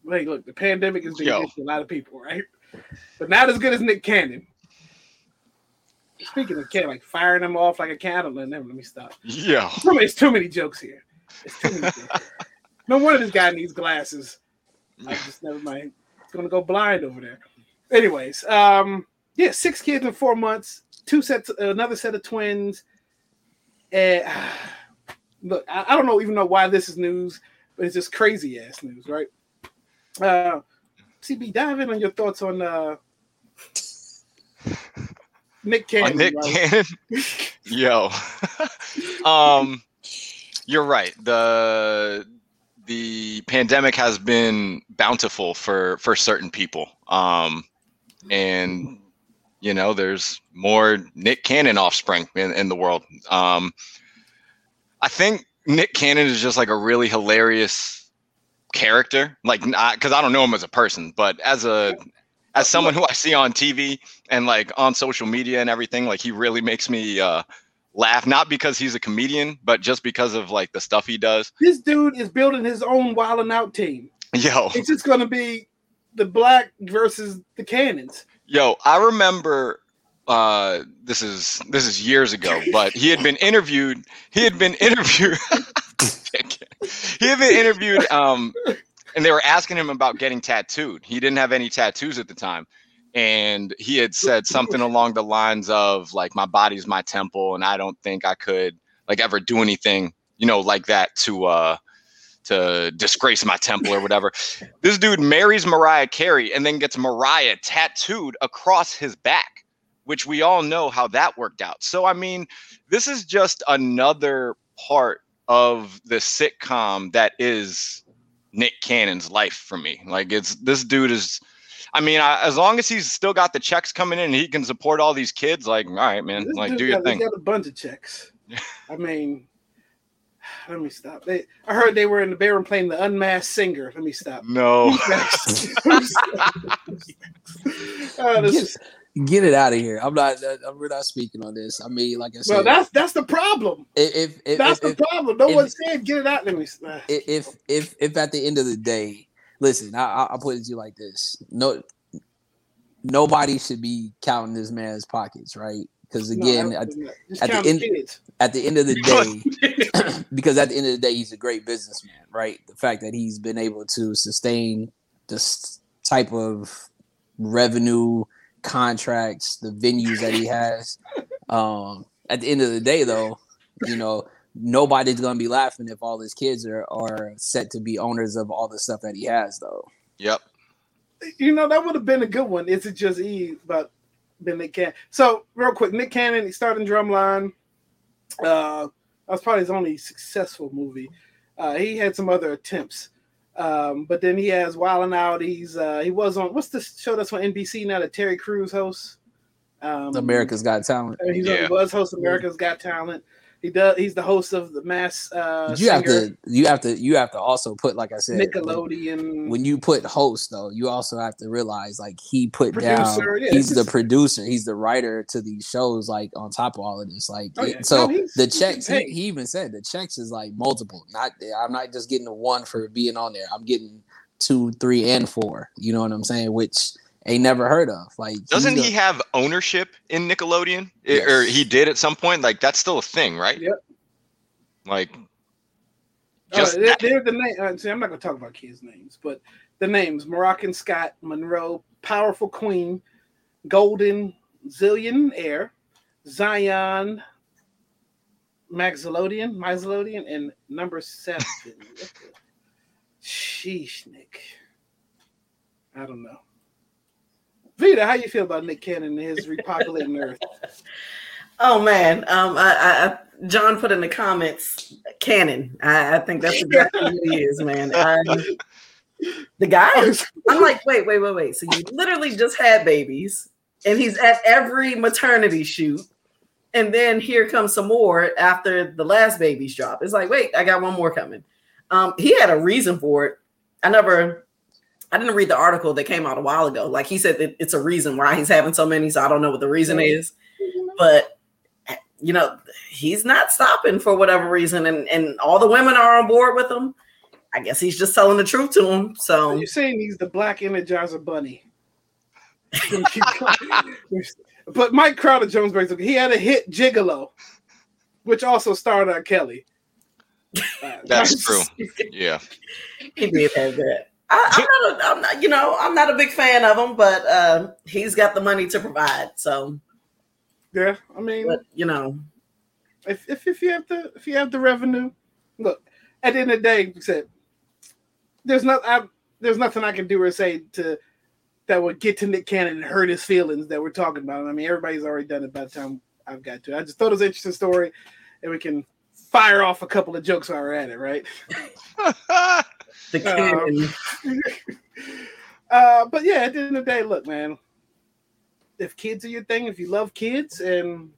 Hey, look, the pandemic is doing a lot of people, right? But not as good as Nick Cannon. Speaking of Cannon, like firing him off like a cattle, and let me stop. Yeah, it's too many jokes here. It's too many jokes. no wonder this guy needs glasses. I just never mind. It's gonna go blind over there. Anyways, um, yeah, six kids in four months, two sets, another set of twins. And uh, look, I, I, don't know even know why this is news, but it's just crazy ass news, right? Uh, CB, dive in on your thoughts on uh, Nick Cannon. On Nick right? Cannon, yo, um, you're right. The the pandemic has been bountiful for for certain people, um, and you know, there's more Nick Cannon offspring in, in the world. Um, I think Nick Cannon is just like a really hilarious character like because I don't know him as a person but as a as someone who i see on tv and like on social media and everything like he really makes me uh laugh not because he's a comedian but just because of like the stuff he does. This dude is building his own wild and out team. Yo. It's just gonna be the black versus the cannons. Yo i remember uh this is this is years ago but he had been interviewed he had been interviewed he had been interviewed, um, and they were asking him about getting tattooed. He didn't have any tattoos at the time, and he had said something along the lines of like, "My body's my temple, and I don't think I could like ever do anything, you know, like that to uh to disgrace my temple or whatever." this dude marries Mariah Carey and then gets Mariah tattooed across his back, which we all know how that worked out. So I mean, this is just another part of the sitcom that is Nick Cannon's life for me. Like it's this dude is I mean, I, as long as he's still got the checks coming in and he can support all these kids, like, all right, man, this like, do your got, thing. Got a bunch of checks. I mean, let me stop. They, I heard they were in the bedroom playing the Unmasked Singer. Let me stop. No. uh, this, Get it out of here. I'm not. Uh, we're not speaking on this. I mean, like I said, well, that's that's the problem. If, if that's if, the problem, no if, one said get it out. Let me. If if if at the end of the day, listen, I, I'll put it to you like this: no, nobody should be counting this man's pockets, right? Because again, no, at, at the end kids. at the end of the day, because at the end of the day, he's a great businessman, right? The fact that he's been able to sustain this type of revenue contracts, the venues that he has. Um, at the end of the day, though, you know, nobody's gonna be laughing if all his kids are are set to be owners of all the stuff that he has, though. Yep. You know that would have been a good one. Is it just E? But then Nick Cannon. So real quick, Nick Cannon, he started in Drumline. Uh, that was probably his only successful movie. Uh, he had some other attempts. Um, but then he has Wildin' Out. He's uh, he was on what's the show that's on NBC now that Terry Crews hosts? Um, America's Got Talent. He's yeah. on, was host America's Got Talent. He does. He's the host of the Mass. Uh, you have to. You have to. You have to also put, like I said, Nickelodeon. When, you put host, though, you also have to realize, like he put producer, down. Yeah, he's the producer. He's the writer to these shows. Like on top of all of this, like oh, yeah. so no, the checks. He, he, even said the checks is like multiple. Not. I'm not just getting the one for being on there. I'm getting two, three, and four. You know what I'm saying? Which ain't never heard of. Like, Doesn't he's he have ownership in Nickelodeon? I- Yes. Or he did at some point? Like that's still a thing, right? Yep. Like Uh, just they're, they're the name. Uh, see, I'm not gonna talk about kids' names, but the names: Moroccan Scott, Monroe, Powerful Queen, Golden, Zillion Heir, Zion, Mixolydian, Mixolydian, and number seven. What Sheesh, Nick. I don't know. Vita, how you feel about Nick Cannon and his repopulating Earth? Oh man, um, I, I, John put in the comments, Cannon. I, I think that's exactly what he is, man. Um, the guy, I'm like, wait, wait, wait, wait. So you literally just had babies, and he's at every maternity shoot, and then here comes some more after the last baby's drop. It's like, wait, I got one more coming. Um, he had a reason for it. I never. I didn't read the article that came out a while ago. Like he said, that it's a reason why he's having so many. So I don't know what the reason is, but you know, he's not stopping for whatever reason, and and all the women are on board with him. I guess he's just telling the truth to him. So you're saying he's the black Energizer Bunny? Gonna keep but Mike Crowder Jones brings up he had a hit Gigolo, which also starred R. Kelly. Uh, That's true. yeah. he did have that. I, I'm, not a, I'm not, you know, I'm not a big fan of him, but uh, he's got the money to provide. So, Yeah, I mean, but you know, if, if if you have the if you have the revenue, look. At the end of the day, you said there's not I, there's nothing I can do or say to that would get to Nick Cannon and hurt his feelings that we're talking about. I mean, everybody's already done it by the time I've got to. I just thought it was an interesting story, and we can fire off a couple of jokes while we're at it, right? the canon. uh, but yeah, at the end of the day, look, man. If kids are your thing, if you love kids, and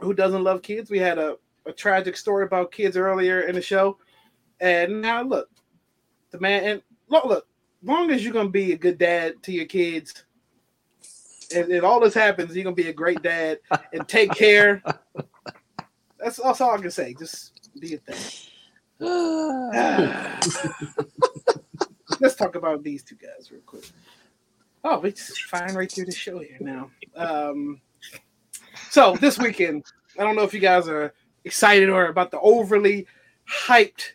who doesn't love kids? We had a, a tragic story about kids earlier in the show, and now look, the man. And look, look, long as you're gonna be a good dad to your kids, and, and all this happens, you're gonna be a great dad and take care. That's, that's all I can say. Just be a thing. Let's talk about these two guys real quick. Oh, we just firing right through the show here now. Um, so this weekend, I don't know if you guys are excited or about the overly hyped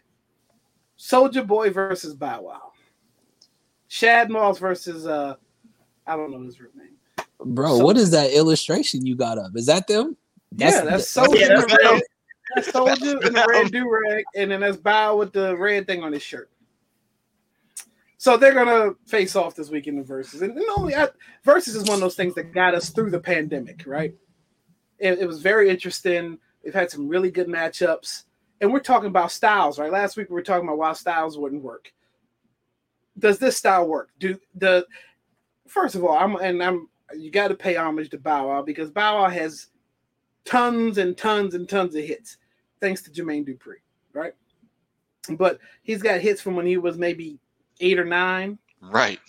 Soulja Boy versus Bow Wow, Shad Moss versus uh, I don't know his real name. Bro, what is that illustration you got up? Is that them? yeah, that's Soulja yeah, that's the red. them. That's Soulja in the red do rag, and then that's Bow with the red thing on his shirt. So they're gonna face off this weekend in Verzuz, and normally I, Verzuz is one of those things that got us through the pandemic, right? It, it was very interesting. We've had some really good matchups, and we're talking about styles, right? Last week we were talking about why styles wouldn't work. Does this style work? Do the first of all, I'm and I'm you got to pay homage to Bow Wow because Bow Wow has tons and tons and tons of hits, thanks to Jermaine Dupri, right? But he's got hits from when he was maybe eight or nine, Right.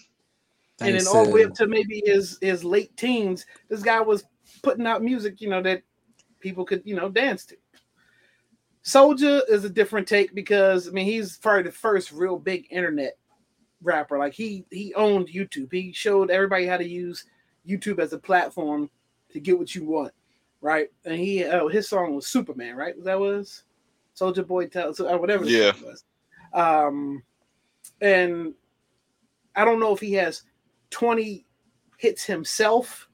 and then all the way to- up to maybe his his late teens. This guy was putting out music, you know, that people could you know dance to. Soulja is a different take because I mean he's probably the first real big internet rapper. Like he he owned YouTube. He showed everybody how to use YouTube as a platform to get what you want, right? And he uh, his song was Superman, right? That was Soulja Boy tell so uh, whatever. the Yeah. song was. Um, and I don't know if he has twenty hits himself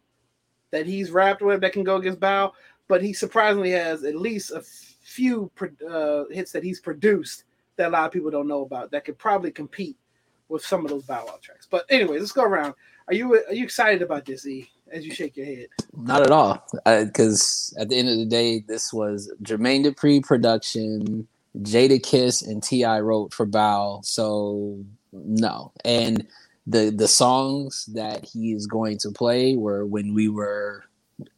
that he's rapped with that can go against Bow, but he surprisingly has at least a few uh, hits that he's produced that a lot of people don't know about that could probably compete with some of those Bow Wow tracks. But anyway, let's go around. Are you are you excited about this, E? As you shake your head, Not at all. Because at the end of the day, this was Jermaine Dupri production, Jadakiss and T.I. wrote for Bow. So no. And the the songs that he is going to play were when we were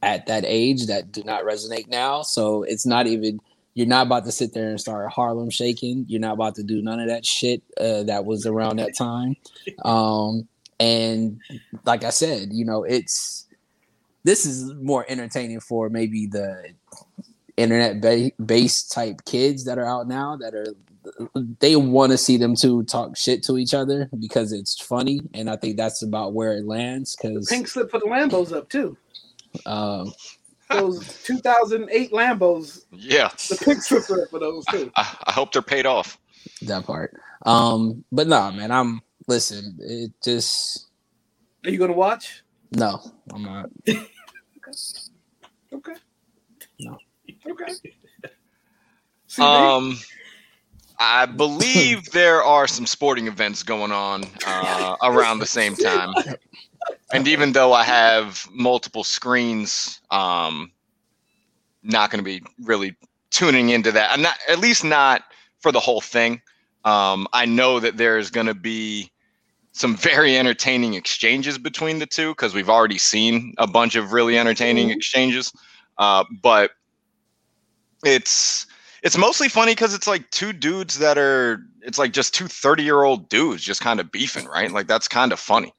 at that age that do not resonate now. So it's not even you're not about to sit there and start Harlem shaking. You're not about to do none of that shit uh, that was around that time. Um, and like I said, you know, it's this is more entertaining for maybe the internet ba- based type kids that are out now that are they want to see them two talk shit to each other because it's funny, and I think that's about where it lands. Because pink slip for the Lambos up too. Um, those 2008 Lambos. Yeah, the pink slip for those too. I, I, hope they're paid off. That part. Um, but no, nah, man, I'm listen. It just. Are you gonna watch? No, I'm not. okay. Okay. No. Okay. Um, I believe there are some sporting events going on uh, around the same time, and even though I have multiple screens, um, not going to be really tuning into that. I'm not, at least not for the whole thing. Um, I know that there's going to be some very entertaining exchanges between the two because we've already seen a bunch of really entertaining mm-hmm. exchanges. Uh, but it's it's mostly funny because it's like two dudes that are it's like just two 30 year old dudes just kind of beefing, right? Like that's kind of funny.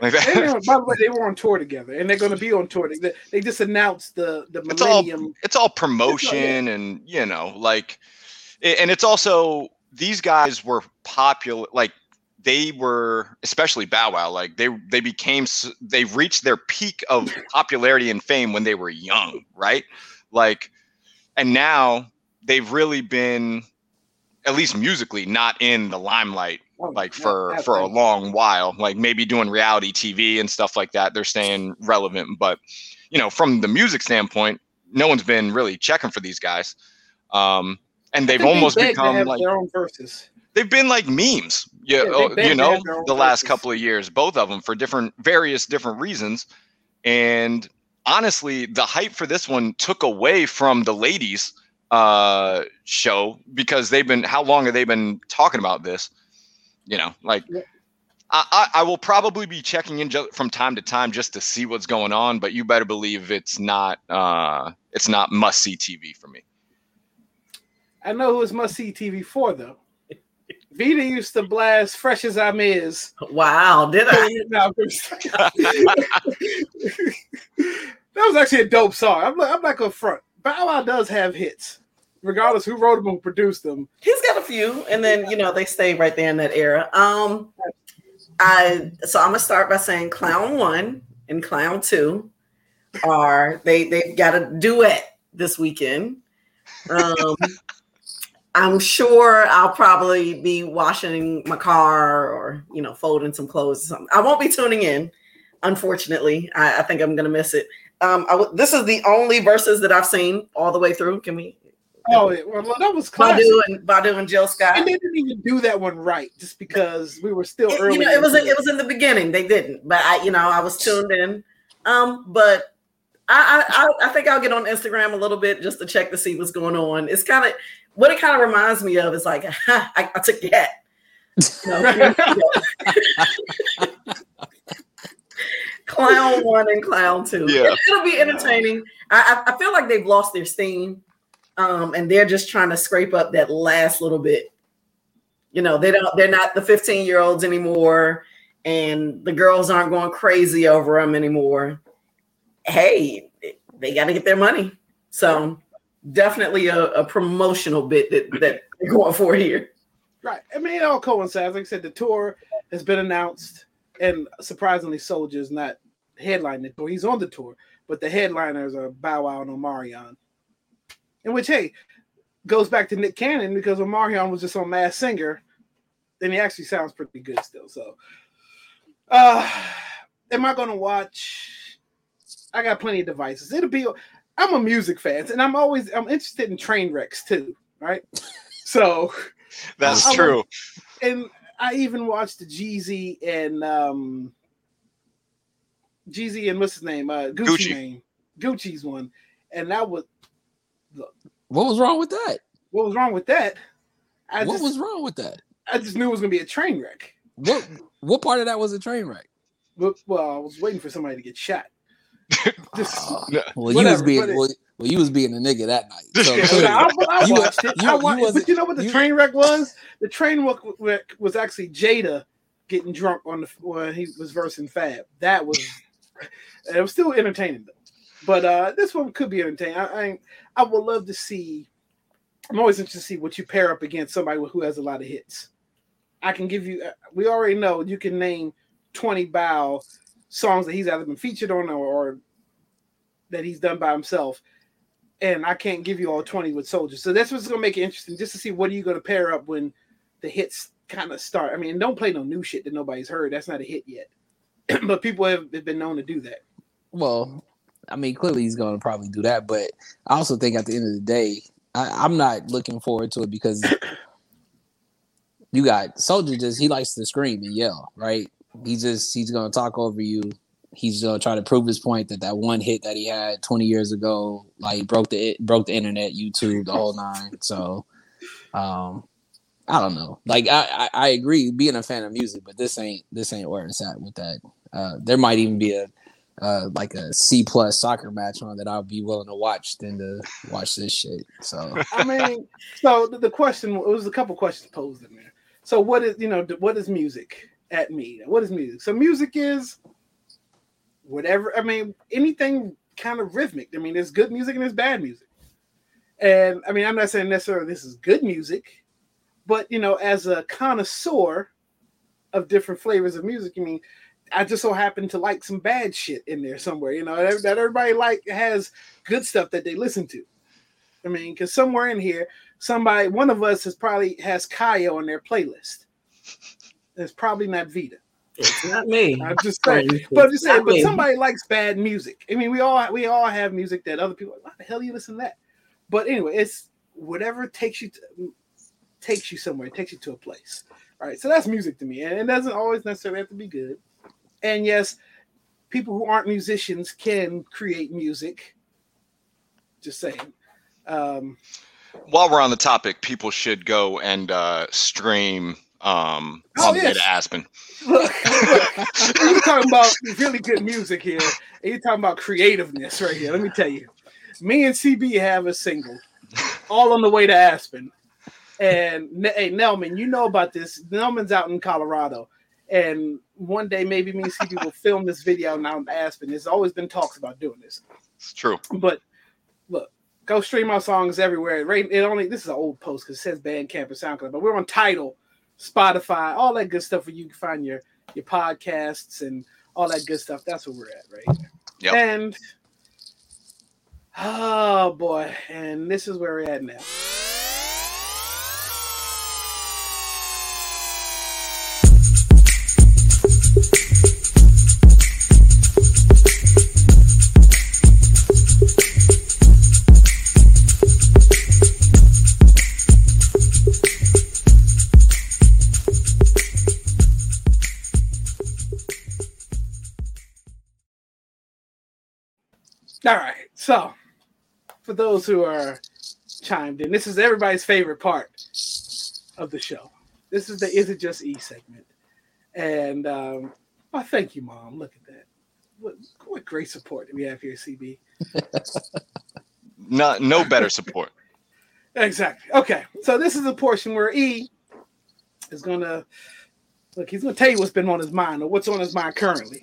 Like that. Were, by the way, they were on tour together, and they're going to be on tour. They, they just announced the the it's millennium. All, it's all promotion, it's all, and you know, like, and it's also these guys were popular. Like they were, especially Bow Wow. Like they they became they reached their peak of popularity and fame when they were young, right? Like, and now they've really been at least musically not in the limelight oh, like for for a long while like maybe doing reality tv and stuff like that they're staying relevant but you know from the music standpoint no one's been really checking for these guys um and they've almost become like their own Verzuz they've been like memes you, yeah, you know the last couple of years both of them for different various different reasons and honestly the hype for this one took away from the ladies uh, show because they've been how long have they been talking about this? You know, like I, I, I will probably be checking in ju- from time to time just to see what's going on, but you better believe it's not uh, it's not must see TV for me. I know who it's must see TV for though. Vita used to blast "Fresh Azimiz." Wow, did I? that was actually a dope song. I'm, I'm not gonna front. Bow Wow does have hits regardless who wrote them or produced them. He's got a few, and then you know they stay right there in that era. Um, I so I'm gonna start by saying Clown One and Clown Two are they they got a duet this weekend. Um, I'm sure I'll probably be washing my car or you know folding some clothes or something. I won't be tuning in. Unfortunately, I, I think I'm gonna miss it. Um, I, this is the only Verzuz that I've seen all the way through. Can we Oh, well, that was classic. Badu and Badu and Jill Scott. And they didn't even do that one right, just because we were still it, early. You know, it was it was in the beginning. They didn't, but I, you know, I was tuned in. Um, but I, I I think I'll get on Instagram a little bit just to check to see what's going on. It's kind of what it kind of reminds me of is like I, I took your hat. You clown one and clown two. Yeah. It, will be entertaining. I, I feel like they've lost their steam um, and they're just trying to scrape up that last little bit. You know, they don't. They're not the 15 year olds anymore, and the girls aren't going crazy over them anymore. Hey, they got to get their money. So definitely a, a promotional bit that that they're going for here. Right. I mean, it all coincides. Like I said, the tour has been announced, and surprisingly, Soulja's not headlining the tour. He's on the tour, but the headliners are Bow Wow and Omarion in which hey goes back to Nick Cannon because Omarion was just on Masked Singer, and he actually sounds pretty good still. So, uh, am I gonna watch? I got plenty of devices. It'll be. I'm a music fan, and I'm always I'm interested in train wrecks too. Right, so that's I, true. And I even watched the Jeezy and um Jeezy and what's his name? Uh, Gucci, Gucci. name. Gucci's one, and that was what was wrong with that? What was wrong with that? I what just, was wrong with that? I just knew it was gonna be a train wreck. What what part of that was a train wreck? Well, well I was waiting for somebody to get shot. Just, uh, well, you was being well, well, you was being a nigga that night. So yeah, I, I, watched it. You, I watched, you but you know what the you, train wreck was? The train wreck was actually Jada getting drunk on the when he was versing Fab. That was it was still entertaining though. But uh, this one could be entertaining. I, I, I would love to see I'm always interested to see what you pair up against somebody who has a lot of hits. I can give you. Uh, we already know you can name 20 Bow songs that he's either been featured on or, or that he's done by himself, and I can't give you all 20 with Souljas. So that's what's gonna make it interesting, just to see what are you gonna pair up when the hits kind of start. I mean, don't play no new shit that nobody's heard. That's not a hit yet, but people have, have been known to do that. Well, I mean, clearly he's going to probably do that, but I also think at the end of the day, I, am not looking forward to it because you got Soulja. Just he likes to scream and yell, right? He just he's to talk over you. He's to try to prove his point that that one hit that he had 20 years ago, like broke the broke the internet, YouTube, the whole nine. So, um, I don't know. Like I, I, I agree being a fan of music, but this ain't this ain't where it's at with that. Uh, there might even be a uh, like a C plus soccer match on that I'll be willing to watch than to watch this shit. So I mean, so the, the question it was a couple questions posed in there. So what is you know what is music at me? What is music? So music is whatever. I mean, anything kind of rhythmic. I mean, there's good music and there's bad music. And I mean, I'm not saying necessarily this is good music but you know, as a connoisseur of different flavors of music, I mean, I just so happen to like some bad shit in there somewhere. You know, that, that everybody like has good stuff that they listen to. I mean, because somewhere in here, somebody, one of us has probably has Kaya on their playlist. It's probably not Vita. It's not me. I'm just saying, but I'm just saying, but somebody likes bad music. I mean, we all we all have music that other people. Like, Why the hell do you listen to that? But anyway, it's whatever takes you to, takes you somewhere, it takes you to a place. All right, so that's music to me, and it doesn't always necessarily have to be good. And yes, people who aren't musicians can create music. Just saying. Um, While we're on the topic, people should go and uh, stream um, oh, on yes. Aspen. Look, look, you're talking about really good music here, and you're talking about creativeness right here. Let me tell you, me and CB have a single, all on the way to Aspen. And hey, Nelman, you know about this. Nelman's out in Colorado. And one day, maybe me and CB will film this video now in Aspen. There's always been talks about doing this. It's true. But look, go stream our songs everywhere. Right? It only this is an old post because it says Bandcamp and SoundCloud, but we're on Tidal, Spotify, all that good stuff where you can find your your podcasts and all that good stuff. That's where we're at, right? Yeah. And oh boy, and this is where we're at now. All right. So, for those who are chimed in, this is everybody's favorite part of the show. This is the Is It Just E segment. And um, oh, thank you, Mom. Look at that. What, what great support we have here, CB. Not, no better support. exactly. Okay. So, this is a portion where E is going to look, he's going to tell you what's been on his mind or what's on his mind currently.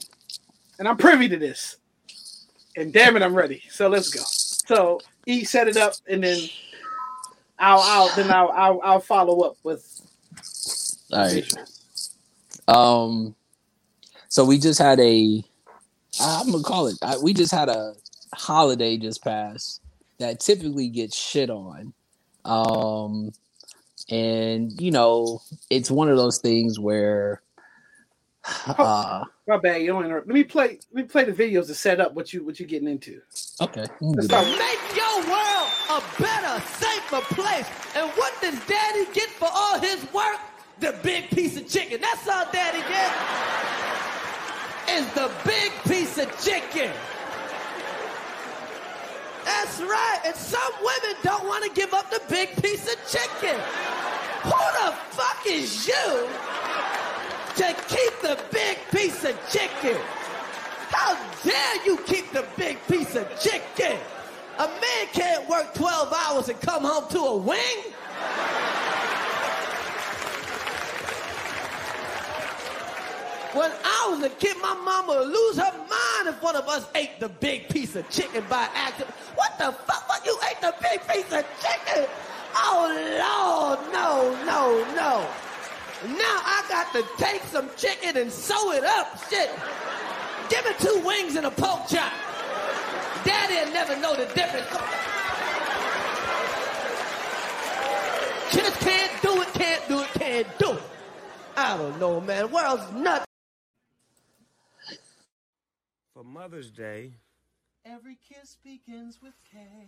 And I'm privy to this and damn it, I'm ready. So let's go. So E set it up, and then I'll, I'll then I'll, I'll, I'll follow up with. All right. Um. So we just had a. I'm gonna call it. We just had a holiday just passed that typically gets shit on. Um, and you know, it's one of those things where uh, my bad. You don't interrupt. Let me play. Let me play the videos to set up what you what you're getting into. Okay. Let's start. Make your world a better, safer place. And what does Daddy get for all his work? The big piece of chicken. That's all Daddy gets. Is the big piece of chicken. That's right. And some women don't want to give up the big piece of chicken. Who the fuck is you? To keep the big piece of chicken. How dare you keep the big piece of chicken? A man can't work 12 hours and come home to a wing. When I was a kid, my mama would lose her mind if one of us ate the big piece of chicken by accident. What the fuck? What you ate the big piece of chicken? Oh, Lord, no, no, no. Now I got to take some chicken and sew it up. Shit. Give me two wings and a pork chop. Daddy'll never know the difference. Just can't do it, can't do it, can't do it. I don't know, man. World's nuts. For Mother's Day, Every kiss begins with Kay.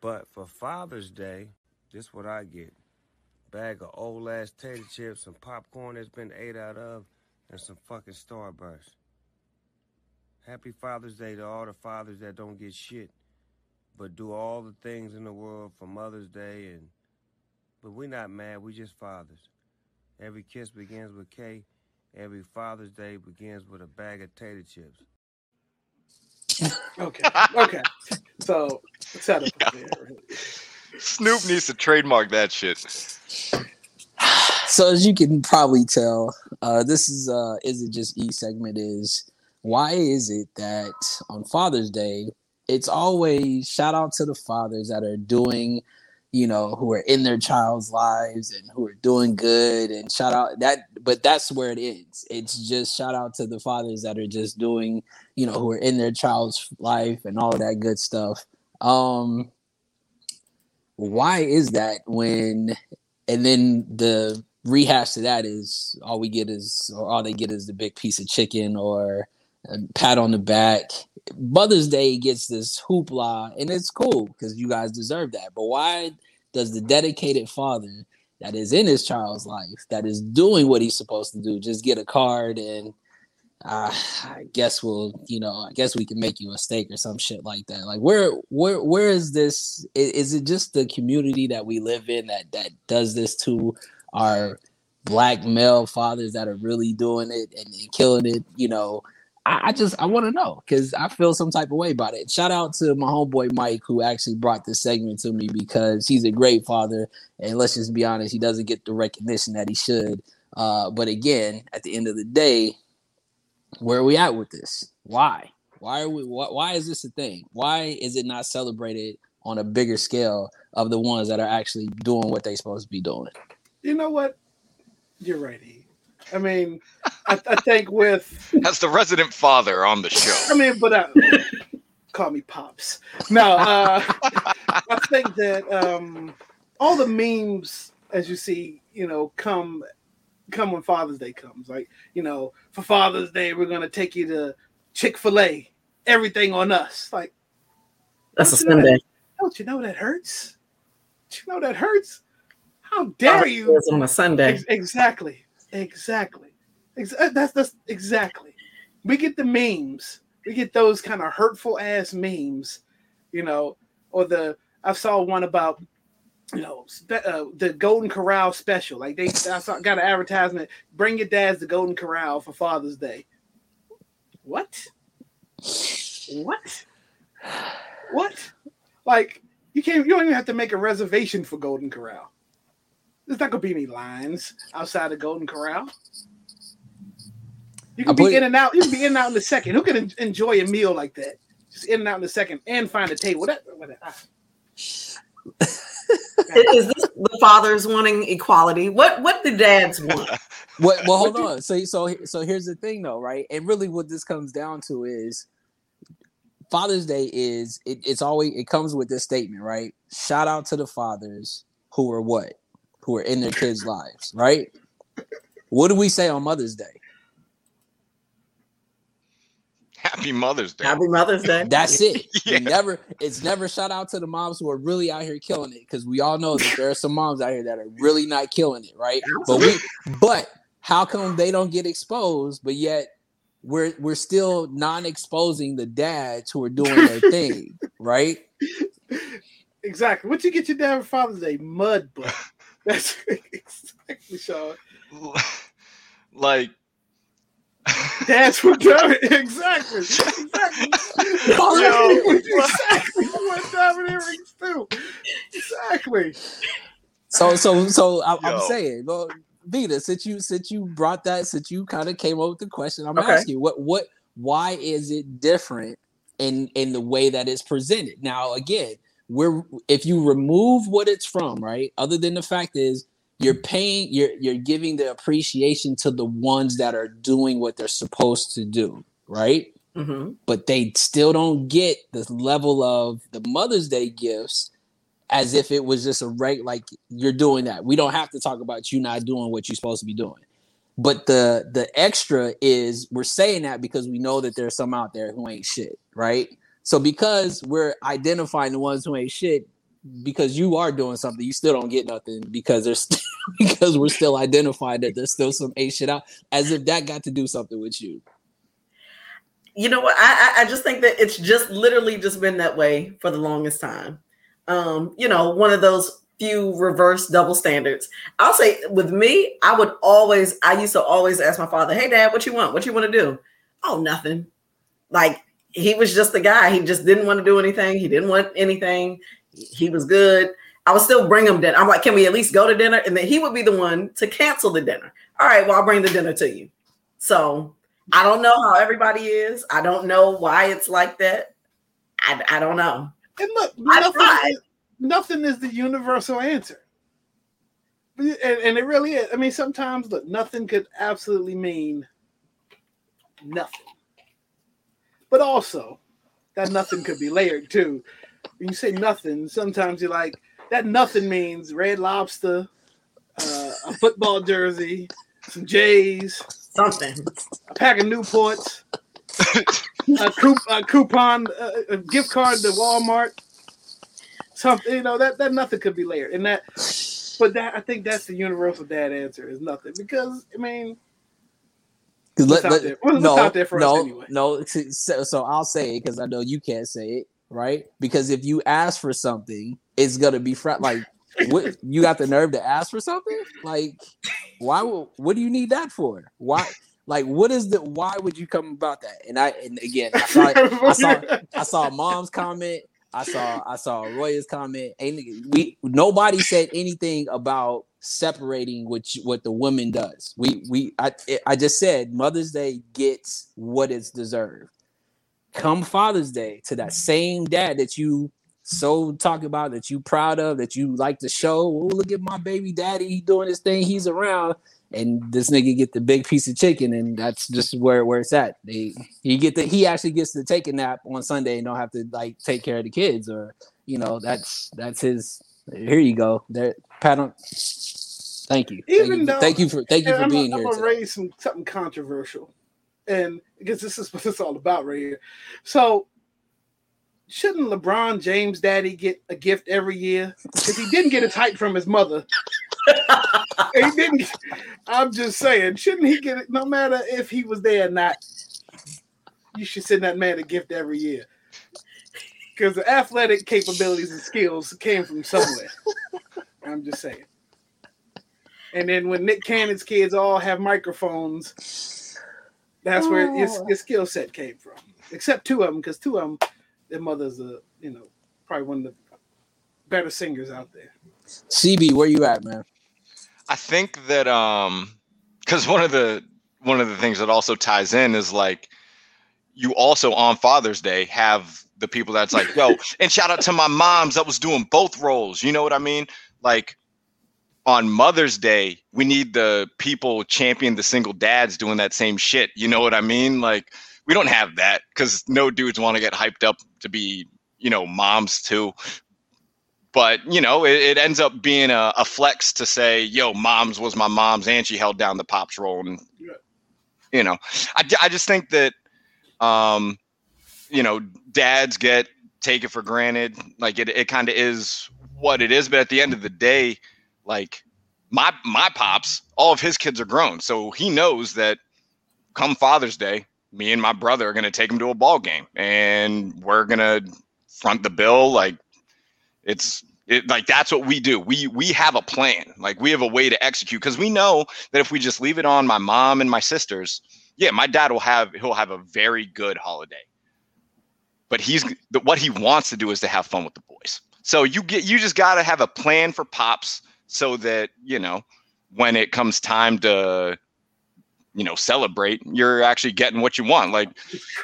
but for Father's Day, this what I get. Bag of old ass tater chips, some popcorn that's been ate out of, and some fucking Starburst. Happy Father's Day to all the fathers that don't get shit, but do all the things in the world for Mother's Day and but we're not mad, we just fathers. Every kiss begins with Kay. Every Father's Day begins with a bag of tater chips. Okay. Okay. So set up Yeah. there. Snoop needs to trademark that shit. So as you can probably tell, uh, this is uh, is it just e segment is why is it that on Father's Day it's always shout out to the fathers that are doing, you know, who are in their child's lives and who are doing good and shout out that but that's where it ends. It's just shout out to the fathers that are just doing, you know, who are in their child's life and all that good stuff. Um why is that when and then the rehash to that is all we get is or all they get is the big piece of chicken or a pat on the back. Mother's day gets this hoopla and it's cool because you guys deserve that. But why does the dedicated father that is in his child's life that is doing what he's supposed to do just get a card and uh, I guess we'll, you know, I guess we can make you a steak or some shit like that. Like, where, where, where is this? Is, is it just the community that we live in that that does this to our black male fathers that are really doing it and, and killing it? You know, I, I just I want to know because I feel some type of way about it. Shout out to my homeboy Mike who actually brought this segment to me because he's a great father, and let's just be honest, he doesn't get the recognition that he should. Uh, but again, at the end of the day, where are we at with this? Why? Why are we? Why, why is this a thing? Why is it not celebrated on a bigger scale of the ones that are actually doing what they're supposed to be doing? You know what? You're right. E. I mean, I, I think with As the resident father on the show. I mean, but uh, call me pops. No, uh, I think that um, all the memes, as you see, you know, come come when Father's Day comes. Like, you know, for Father's Day, we're gonna take you to Chick Fil A. Everything on us. Like, That's a know that- Sunday. Don't you know that hurts? Don't you know that hurts? How dare you? It's on a Sunday. Ex- exactly. Exactly. Ex- uh, that's that's exactly. We get the memes. We get those kind of hurtful ass memes, you know, or the I saw one about you know spe- uh, the Golden Corral special. Like they I saw, got an advertisement. Bring your dads to Golden Corral for Father's Day. What? What? What? Like you can't. You don't even have to make a reservation for Golden Corral. There's not gonna be any lines outside of Golden Corral. You can be in and out. You can be in and out in a second. Who can en- enjoy a meal like that? Just in and out in a second and find a table. That, what- ah. Is this the fathers wanting equality? What what do dads want? What, well, hold on. So, so, so here's the thing, though, right? And really, what this comes down to is Father's Day is it, it's always it comes with this statement, right? Shout out to the fathers who are what, who are in their kids' lives, right? What do we say on Mother's Day? Happy Mother's Day. Happy Mother's Day. That's it. Yeah. Never. It's never shout out to the moms who are really out here killing it because we all know that there are some moms out here that are really not killing it, right? But we, but how come they don't get exposed, but yet we're we're still non-exposing the dads who are doing their thing, right? Exactly. What you get your dad for Father's Day? Mud butt. That's exactly Sean. like That's what Dominic exactly. Exactly. Yo. exactly what Dominic rings too. Exactly. So so so I, I'm Yo. saying, well, Vita, since you since you brought that, since you kind of came up with the question, I'm Okay. asking you what what why is it different in in the way that it's presented? Now, again, we're if you remove what it's from, right? Other than the fact is you're paying you're you're giving the appreciation to the ones that are doing what they're supposed to do, right? Mm-hmm. But they still don't get the level of the Mother's Day gifts as if it was just a reg like you're doing that. We don't have to talk about you not doing what you're supposed to be doing. But the the extra is we're saying that because we know that there's some out there who ain't shit, right? So because we're identifying the ones who ain't shit, because you are doing something, you still don't get nothing because there's because we're still identified that there's still some A shit out, as if that got to do something with you. You know what? I, I I just think that it's just literally just been that way for the longest time. Um, you know, one of those few reverse double standards. I'll say with me, I would always, I used to always ask my father, Hey dad, what you want? What you want to do? Oh, nothing. Like he was just the guy. He just didn't want to do anything. He didn't want anything. He was good. I would still bring him dinner. I'm like, can we at least go to dinner? And then he would be the one to cancel the dinner. All right, well, I'll bring the dinner to you. So I don't know how everybody is. I don't know why it's like that. I, I don't know. And look, nothing, is, nothing is the universal answer. And, and it really is. I mean, sometimes look, nothing could absolutely mean nothing. But also, that nothing could be layered too. When you say nothing, sometimes you're like, that nothing means red lobster, uh, a football jersey, some J's, Something. a pack of Newports, a, coup- a coupon, uh, a gift card to Walmart, something. You know that that nothing could be layered, and that. But that I think that's the universal dad answer is nothing because I mean 'Cause What's let, there. What's no, out there for us no, anyway? no. So, so I'll say it because I know you can't say it, right? Because if you ask for something, it's gonna be fr- like what you got the nerve to ask for something? Like, why? What do you need that for? Why? Like, what is the? Why would you come about that? And I and again, I saw, I saw, I saw mom's comment. I saw, I saw Roy's comment. Ain't we? Nobody said anything about separating what what the woman does. We we I I just said Mother's Day gets what it's deserved. Come Father's Day to that same dad that you so talk about that you proud of that you like to show. Oh, look at my baby daddy, he doing his thing, he's around. And this nigga get the big piece of chicken, and that's just where where it's at. They he get the he actually gets to take a nap on Sunday and don't have to like take care of the kids, or you know that's that's his. Here you go. There, pat on. Thank you. Even thank, you though- thank you for thank you for I'm, being I'm here. gonna today. raise some something controversial, and because this is what it's all about right here. So, shouldn't LeBron James' daddy get a gift every year? Because he didn't get a type from his mother. he didn't. I'm just saying, shouldn't he get it? No matter if he was there or not, you should send that man a gift every year. Because the athletic capabilities and skills came from somewhere. I'm just saying. And then when Nick Cannon's kids all have microphones, that's where his, his skill set came from. Except two of them, because two of them, their mothers a you know, probably one of the better singers out there. CB, where you at, man? I think that um because one of the one of the things that also ties in is like you also on Father's Day have the people that's like, yo, and shout out to my moms that was doing both roles. You know what I mean? Like on Mother's Day, we need the people champion the single dads doing that same shit. You know what I mean? Like we don't have that because no dudes want to get hyped up to be, you know, moms too but you know it, it ends up being a, a flex to say yo mom's was my mom's and she held down the pops role and Yeah. you know I, I just think that um you know dads get taken for granted like it, it kind of is what it is but at the end of the day like my my pops all of his kids are grown so he knows that come father's day me and my brother are going to take him to a ball game and we're going to front the bill like it's it, like that's what we do. We we have a plan. Like we have a way to execute because we know that if we just leave it on my mom and my sisters, yeah, my dad will have he'll have a very good holiday. But he's what he wants to do is to have fun with the boys. So you get you just got to have a plan for pops so that you know when it comes time to you know celebrate you're actually getting what you want. Like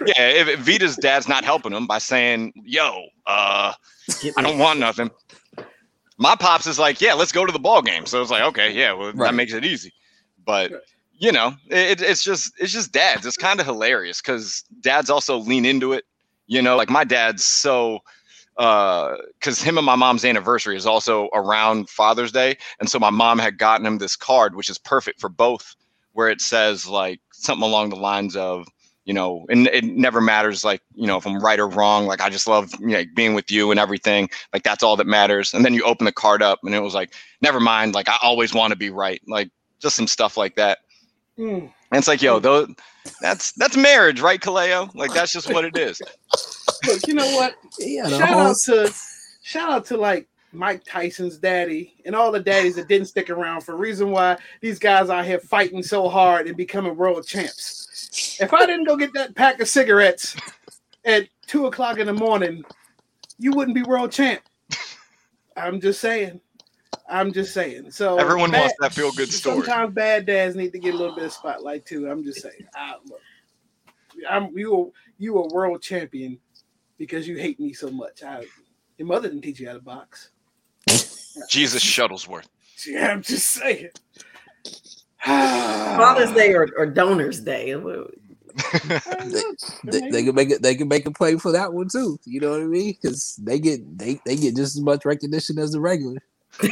yeah if, if vita's dad's not helping him by saying yo uh i don't want nothing my pops is like yeah let's go to the ball game. So it's like okay yeah well Right. that makes it easy. But you know it, it's just it's just dads. It's kind of hilarious because dads also lean into it you know? Like my dad's so uh because him and my mom's anniversary is also around father's day and so my mom had gotten him this card which is perfect for both where it says like something along the lines of you know and it never matters like you know if i'm right or wrong like i just love you know, being with you and everything like that's all that matters. And then you open the card up and it was like never mind like i always want to be right like just some stuff like that. Mm. and it's like yo though that's that's marriage right kaleo? Like that's just what it is Look, you know what? Yeah, shout whole- out to shout out to like Mike Tyson's daddy and all the daddies that didn't stick around for a reason why these guys out here fighting so hard and becoming world champs. If I didn't go get that pack of cigarettes at two o'clock in the morning, you wouldn't be world champ. I'm just saying. I'm just saying. So everyone bad- wants that feel good story Sometimes bad dads need to get a little bit of spotlight too. I'm just saying. I, look, I'm you were you a world champion because you hate me so much. I, your mother didn't teach you how to box. jesus shuttlesworth Yeah, I'm just saying. Father's Day or, or Donors Day. they, they can make it. They can make a play for that one too. You know what I mean? Because they get they, they get just as much recognition as the regular.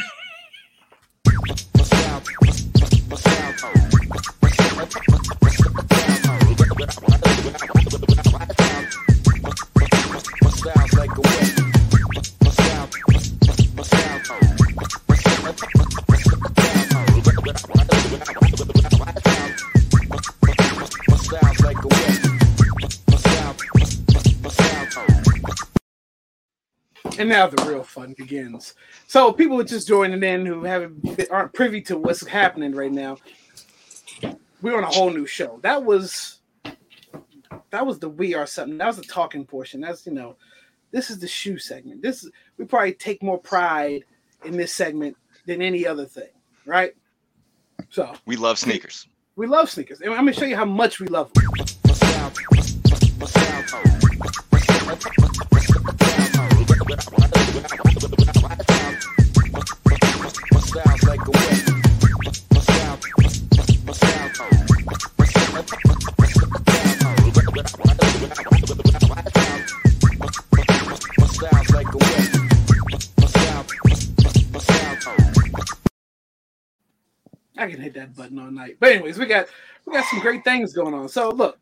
And now the real fun begins. So people who just joining in who haven't aren't privy to what's happening right now. We're on a whole new show. That was that was the we are something. That was the talking portion. That's you know, this is the shoe segment. This is we probably take more pride in this segment than any other thing, right? So we love sneakers we love sneakers, and I'm gonna show you how much we love them. I can hit that button all night. But anyways, we got we got some great things going on. So look,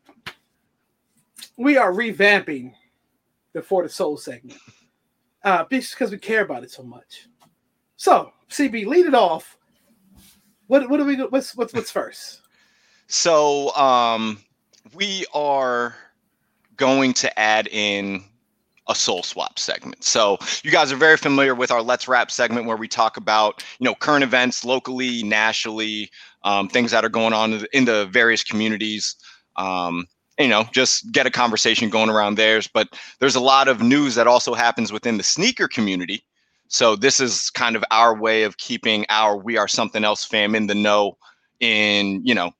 we are revamping the For the Soul segment. Uh because we care about it so much. So CB, lead it off. What what do we what's what's what's first? So um, we are going to add in a soul swap segment. So you guys are very familiar with our Let's Rap segment where we talk about you know current events locally, nationally, um, things that are going on in the- in the various communities. Um, you know, just get a conversation going around theirs. But there's a lot of news that also happens within the sneaker community. So this is kind of our way of keeping our We Are Something Else fam in the know in you know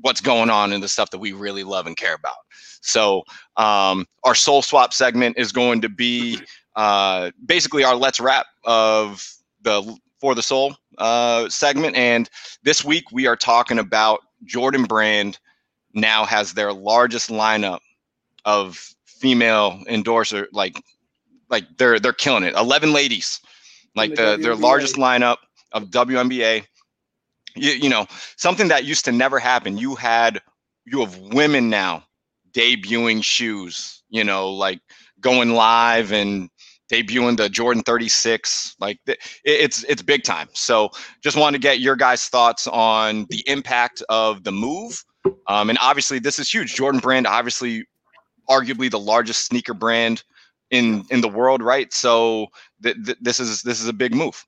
what's going on and the stuff that we really love and care about. So um, our soul swap segment is going to be uh, basically our let's wrap of the for the soul uh, segment. And this week we are talking about Jordan Brand now has their largest lineup of female endorser like like they're they're killing it. 11 ladies like the the, their largest lineup of WNBA you, you know something that used to never happen. You had you have women now debuting shoes you know like going live and debuting the Jordan 36 like it's it's big time. So just wanted to get your guys thoughts on the impact of the move. Um, and obviously this is huge. Jordan brand obviously arguably the largest sneaker brand in in the world right? So th- th- this is this is a big move.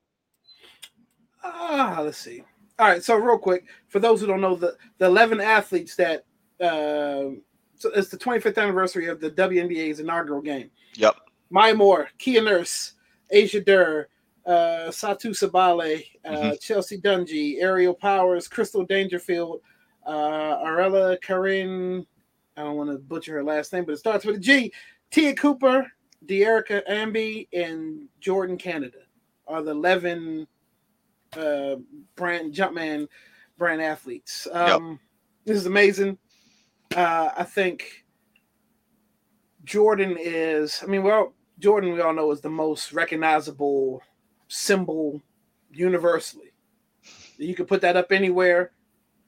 Ah, let's see. All right, so real quick, for those who don't know, the the eleven athletes that uh, so it's the 25th anniversary of the WNBA's inaugural game. yep Maya Moore, Kia Nurse, Asia Durr, uh, Satou Sabally, uh, Mhm. Chelsea Dungee, Aerial Powers, Crystal Dangerfield, uh, Arella Karin. I don't want to butcher her last name, but it starts with a G. Te'a Cooper, Dearica Hamby, and Jordin Canada are the 11 uh, brand Jumpman brand athletes. Um, This is amazing. Uh, I think Jordan is, I mean, well, Jordan, we all know, is the most recognizable symbol universally. You can put that up anywhere.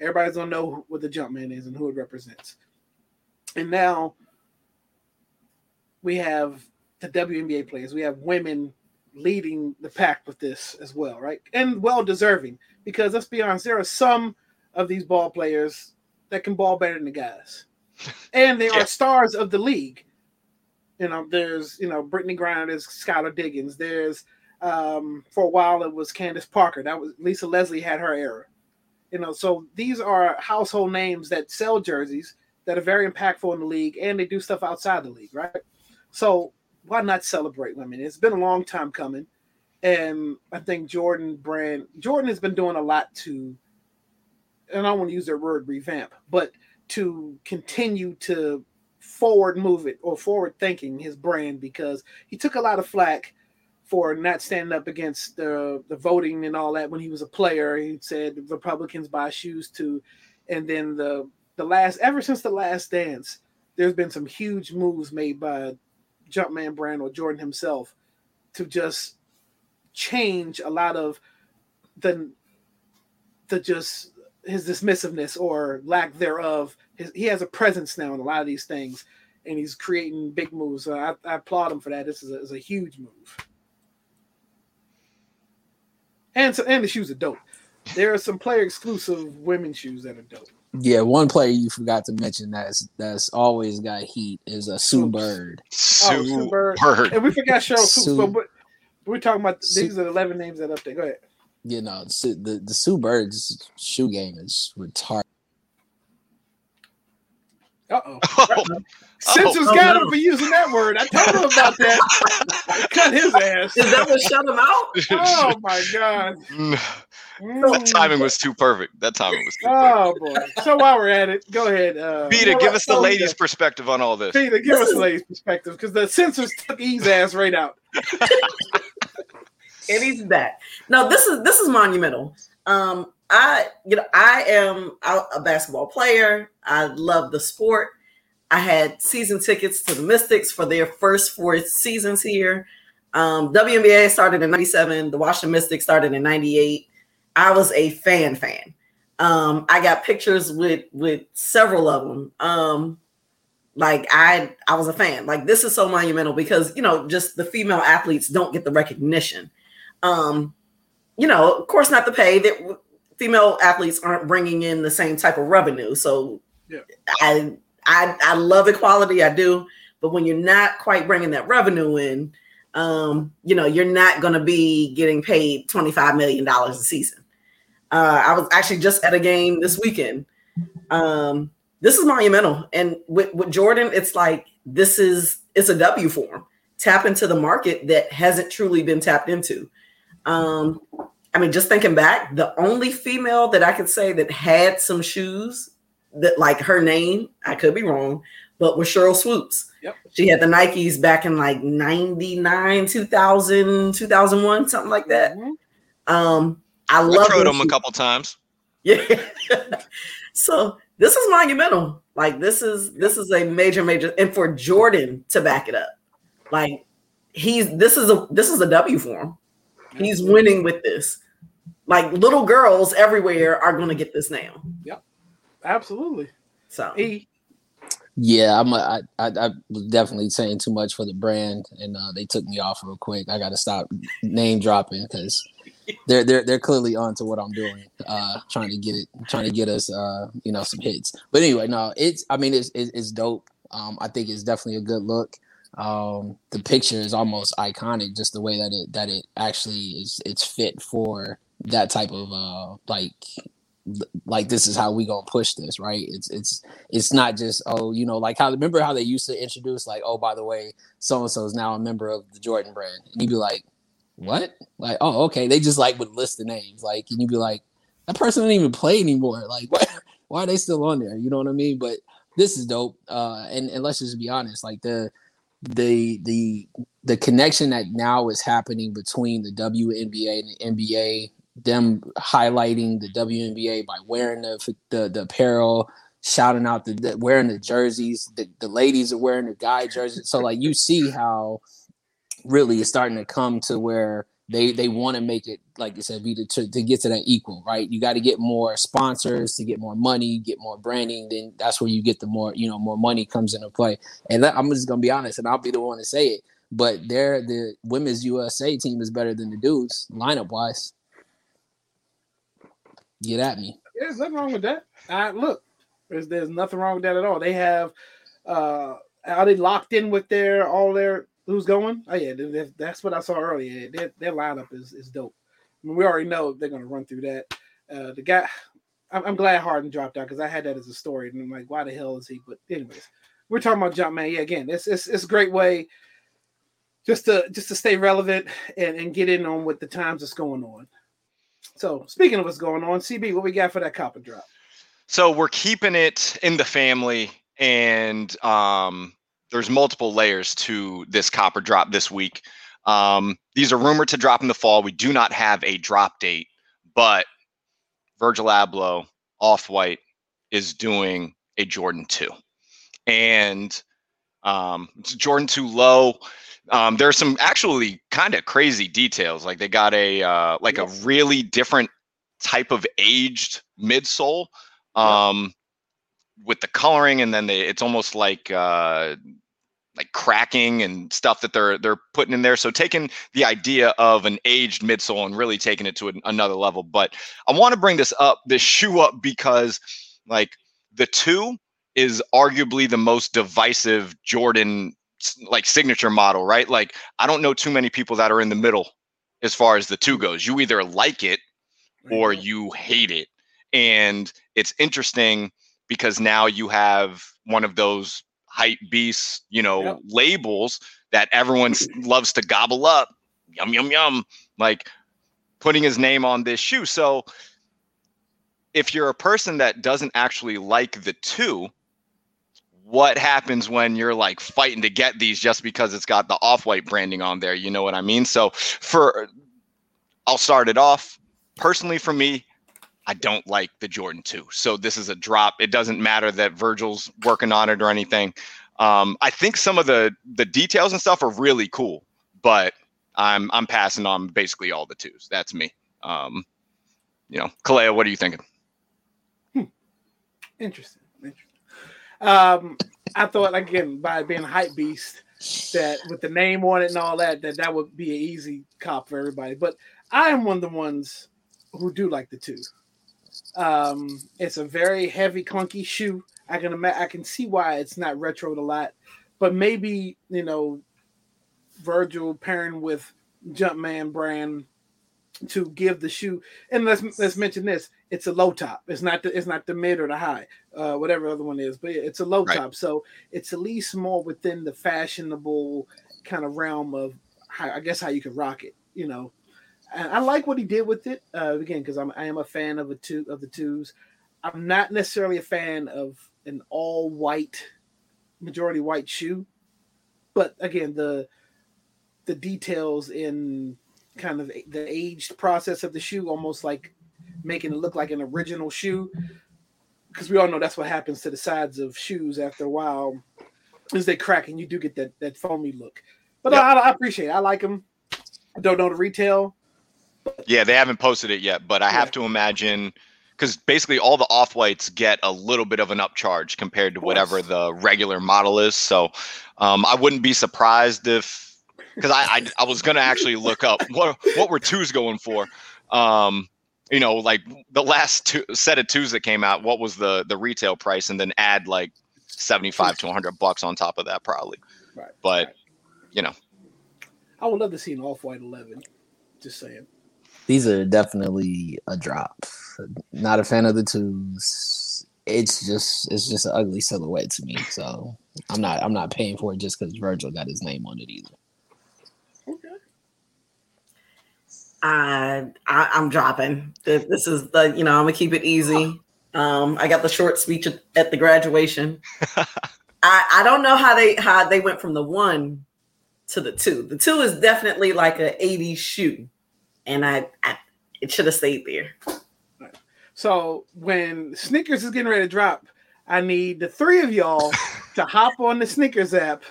Everybody's gonna know what the Jumpman is and who it represents. And now we have the WNBA players. We have women leading the pack with this as well, right? And well deserving because let's be honest, there are some of these ball players that can ball better than the guys, and they Yeah. are stars of the league. You know, there's you know Brittney Griner, there's Skylar Diggins, there's um, for a while it was Candace Parker. That was Lisa Leslie had her era. You know, so these are household names that sell jerseys that are very impactful in the league, and they do stuff outside the league, right? So why not celebrate women? It's been a long time coming, and I think Jordan Brand Jordan has been doing a lot to, and I want to use their word revamp, but to continue to forward move it or forward thinking his brand because he took a lot of flack for not standing up against the the voting and all that when he was a player. He said Republicans buy shoes too, and then the the last ever since the last dance, there's been some huge moves made by Jumpman Brand or Jordan himself to just change a lot of the the just his dismissiveness or lack thereof. His, he has a presence now in a lot of these things, and he's creating big moves. So I, I applaud him for that. This is a, is a huge move. And so, and the shoes are dope. There are some player exclusive women's shoes that are dope. Yeah, one player you forgot to mention that's that's always got heat is a Sue Oops. Bird. Oh, Sue Super. Bird. And we forgot Sheryl Swoopes, Sue- but, but we're talking about Sue- these are the eleven names that are up there. Go ahead. You know, the the Sue Bird's shoe game is retarded. Uh oh. Oh, Censors Oh, got no. him for using that word. I told him about that. Cut his ass. Is that what shut him out? Oh my god. that timing was too perfect. That timing was too perfect. Oh boy. So while we're at it, go ahead. Uh, Peter, give what? us the So, ladies' perspective on all this. Peter, give us the is- ladies' perspective because the censors took E's ass right out. And he's back. No, this is this is monumental. Um, I you know I am a basketball player. I love the sport. I had season tickets to the Mystics for their first four seasons here. Um, WNBA started in '97. The Washington Mystics started in '98. I was a fan fan. Um, I got pictures with with several of them. Um, like I I was a fan. Like this is so monumental because you know just the female athletes don't get the recognition um you know of course not to pay that female athletes aren't bringing in the same type of revenue. So Yeah. i i i love equality i do. But when you're not quite bringing that revenue in um you know you're not going to be getting paid 25 million dollars a season. Uh i was actually just at a game this weekend. Um this is monumental. And with, with jordan it's like this is it's a w for him tap into the market that hasn't truly been tapped into um, I mean, just thinking back, the only female that I could say that had some shoes that like her name, I could be wrong, but was Sheryl Swoopes. Yep. She had the Nikes back in like 99, 2000, 2001, something like that. Mhm. Um, I I love rode those them a couple times. Yeah. so this is monumental. Like this is this is a major, major, and for Jordan to back it up, like he's this is a this is a W for him. He's winning with this. Like little girls everywhere are going to get this now. Yep, absolutely. So E. Yeah, I'm. A, I, I I was definitely saying too much for the brand, and uh, they took me off real quick. I got to stop name dropping because they're they're they're clearly on to what I'm doing, uh, trying to get it, trying to get us, uh, you know, some hits. But anyway, no, it's. I mean, it's it's, it's dope. Um, I think it's definitely a good look. Um, the picture is almost iconic, just the way that it that it actually is. It's fit for that type of uh like like this is how we gonna push this, right? It's it's it's not just oh you know like how remember how they used to introduce like oh by the way so and so is now a member of the Jordan brand and you'd be like what like oh okay they just like would list the names like and you'd be like that person didn't even play anymore like what why are they still on there? You know what I mean? But this is dope. Uh, and, and let's just be honest, like the the the the connection that now is happening between the WNBA and the NBA, them highlighting the WNBA by wearing the the, the apparel, shouting out the, the wearing the jerseys, the, the ladies are wearing the guy jerseys. So like you see how really it's starting to come to where they they want to make it like you said, to, to, to get to that equal, right? You got to get more sponsors to get more money, get more branding. Then that's where you get the more you know more money comes into play. And that, I'm just gonna be honest, and I'll be the one to say it. But they're the women's USA team is better than the dudes lineup wise. Get at me. There's nothing wrong with that. Uh, look, there's there's nothing wrong with that at all. They have uh are they locked in with their all their who's going? Oh yeah, that's what I saw earlier. Their, their lineup is is dope. I mean, we already know they're gonna run through that. Uh, the guy, I'm, I'm glad Harden dropped out because I had that as a story, and I'm like, why the hell is he? But anyways, we're talking about Jumpman. Yeah, again, it's it's it's a great way just to just to stay relevant and, and get in on what the times that's going on. So speaking of what's going on, CB, what we got for that cop or drop? So we're keeping it in the family, and um, there's multiple layers to this cop or drop this week. Um, these are rumored to drop in the fall. We do not have a drop date, but Virgil Abloh, Off White, is doing a Jordan 2. And um, it's Jordan 2 low. Um, there's some actually kind of crazy details. Like they got a uh, like a really different type of aged midsole um, with the coloring, and then they, it's almost like uh, like cracking and stuff that they're they're putting in there. So taking the idea of an aged midsole and really taking it to an, another level. But I want to bring this up, this shoe up, because like the two is arguably the most divisive Jordan like signature model, right? Like I don't know too many people that are in the middle as far as the two goes. You either like it or you hate it. And it's interesting because now you have one of those hype beast, you know, yep. labels that everyone loves to gobble up. Yum yum yum. Like putting his name on this shoe. So if you're a person that doesn't actually like the two, what happens when you're like fighting to get these just because it's got the off-white branding on there? You know what I mean? So for I'll start it off. Personally for me, I don't like the Jordan 2. So this is a drop. It doesn't matter that Virgil's working on it or anything. Um, I think some of the the details and stuff are really cool, but I'm I'm passing on basically all the twos. That's me. Um, you know, Kalea, what are you thinking? Hmm. Interesting. Interesting. Um, I thought again by being hype beast that with the name on it and all that that that would be an easy cop for everybody. But I am one of the ones who do like the two. Um, it's a very heavy, clunky shoe. I can imagine, I can see why it's not retroed a lot, but maybe you know, Virgil pairing with Jumpman brand to give the shoe. And let's let's mention this: it's a low top. It's not the it's not the mid or the high, uh, whatever other one is, but it's a low right. top. So it's at least more within the fashionable kind of realm of how, I guess how you can rock it. You know, I like what he did with it uh, again because I'm I am a fan of the two of the twos. I'm not necessarily a fan of an all white, majority white shoe, but again the the details in kind of the aged process of the shoe, almost like making it look like an original shoe, because we all know that's what happens to the sides of shoes after a while, is they crack and you do get that that foamy look. But yep. I, I appreciate it. I like them. I don't know the retail. Yeah, they haven't posted it yet, but I have to imagine because basically all the off whites get a little bit of an upcharge compared to whatever the regular model is. So um, I wouldn't be surprised if because I, I, I was gonna actually look up what what were twos going for. Um, you know, like the last two set of twos that came out, what was the the retail price, and then add like seventy five to one hundred bucks on top of that, probably. Right. But right. you know, I would love to see an off white eleven. Just saying these are definitely a drop. Not a fan of the twos. It's just it's just an ugly silhouette to me. So I'm not I'm not paying for it just because Virgil got his name on it either. Okay. I, I am dropping. This is the you know I'm gonna keep it easy. Um, I got the short speech at, the graduation. I, I don't know how they how they went from the one to the two. The two is definitely like a 80s shoe. And I, I it should have stayed there. So when SNKRS is getting ready to drop, I need the three of y'all to hop on the SNKRS app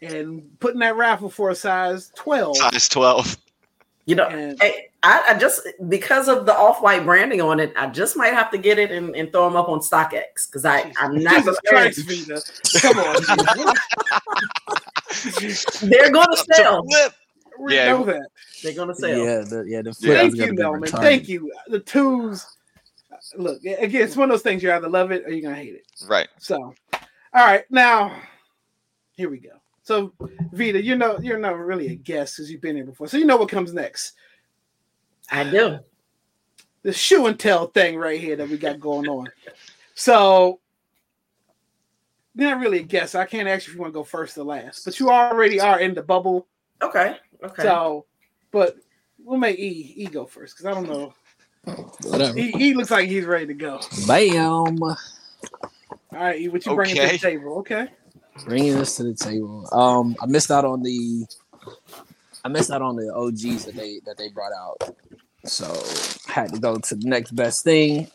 and put in that raffle for a size 12. Size 12. You know, And- I, I just because of the off-white branding on it, I just might have to get it and, and throw them up on StockX because I I'm not Jesus prepared. Christ, Vita. Come on. They're going to sell. Flip. we Yeah. know that. They're going to sell. Yeah, the, yeah, the Yeah. flip Thank is you, gonna Melman. Thank you. The twos. Uh, look, again, it's one of those things you either love it or you're gonna hate it. Right. So, all right, now here we go. So, Vita, you know you're not really a guest because you've been here before, so you know what comes next. I do. The shoe and tell thing right here that we got going on. So, you're not really a guest. I can't ask you if you want to go first or last, but you already are in the bubble. Okay. Okay. So, but we'll make E E go first because I don't know. Whatever. E, e looks like he's ready to go. Bam. All right, E, what you bringing to the table? Okay. Bringing this to the table. Um, I missed out on the, I missed out on the OGs that they that they brought out. So had to go to the next best thing.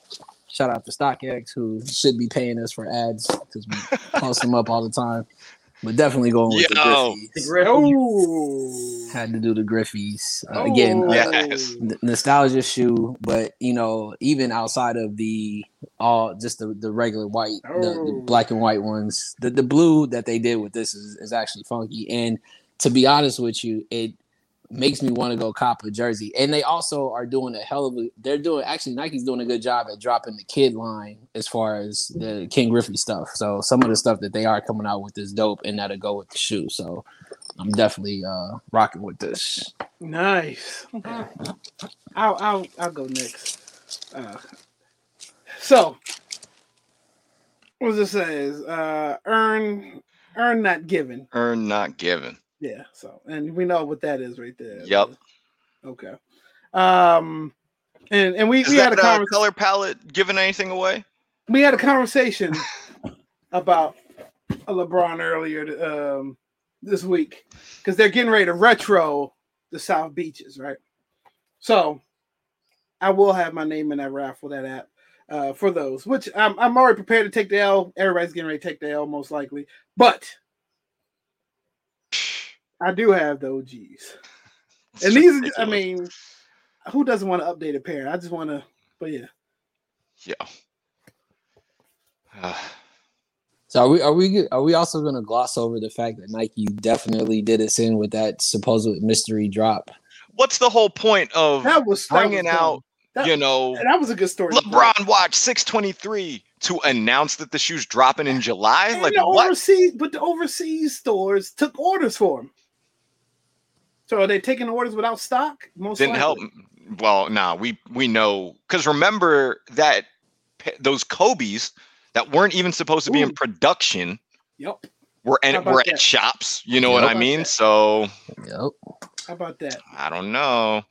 Shout out to StockX who should be paying us for ads because we post them up all the time. But definitely going with Yo. The the Griffeys. Oh, Had to do the Griffeys uh, again. Oh. uh, Yes. n- nostalgia shoe, but you know, even outside of the all just the, the regular white, the, the Oh. black and white ones, the, the blue that they did with this is, is actually funky. And to be honest with you, it makes me want to go cop a jersey. And they also are doing a hell of a they're doing actually Nike's doing a good job at dropping the kid line as far as the Ken Griffey stuff. So some of the stuff that they are coming out with is dope and that'll go with the shoe. So I'm definitely uh rocking with this. nice. Okay. I'll I'll I'll go next. Uh, so, what this says, uh, earn earn not given. Earn not given. Yeah. So, and we know what that is right there. Yep. Okay. Um, and and we Is we had a uh, color palette giving anything away? we had a conversation about a LeBron earlier um, this week because they're getting ready to retro the South Beaches, right? So I will have my name in that raffle, that app uh, for those, which I'm, I'm already prepared to take the L. Everybody's getting ready to take the L, most likely, but I do have the OGs, and these, I mean, who doesn't want to update a pair? I just want to, but yeah. yeah. Uh, So are we are we are we also gonna gloss over the fact that Nike definitely did us in with that supposed mystery drop? what's the whole point of That was that bringing was out. That- you know, That was a good story. LeBron watch 623 to announce that the shoe's dropping in July? And Like the what? overseas, but the overseas stores took orders for them. So are they taking orders without stock? Most Didn't help. likely. Well, nah, we we know because remember that those Kobe's that weren't even supposed to be in production Yep. were How and about were at shops. You know Yep. what I mean? that? So Yep. How about that? I don't know.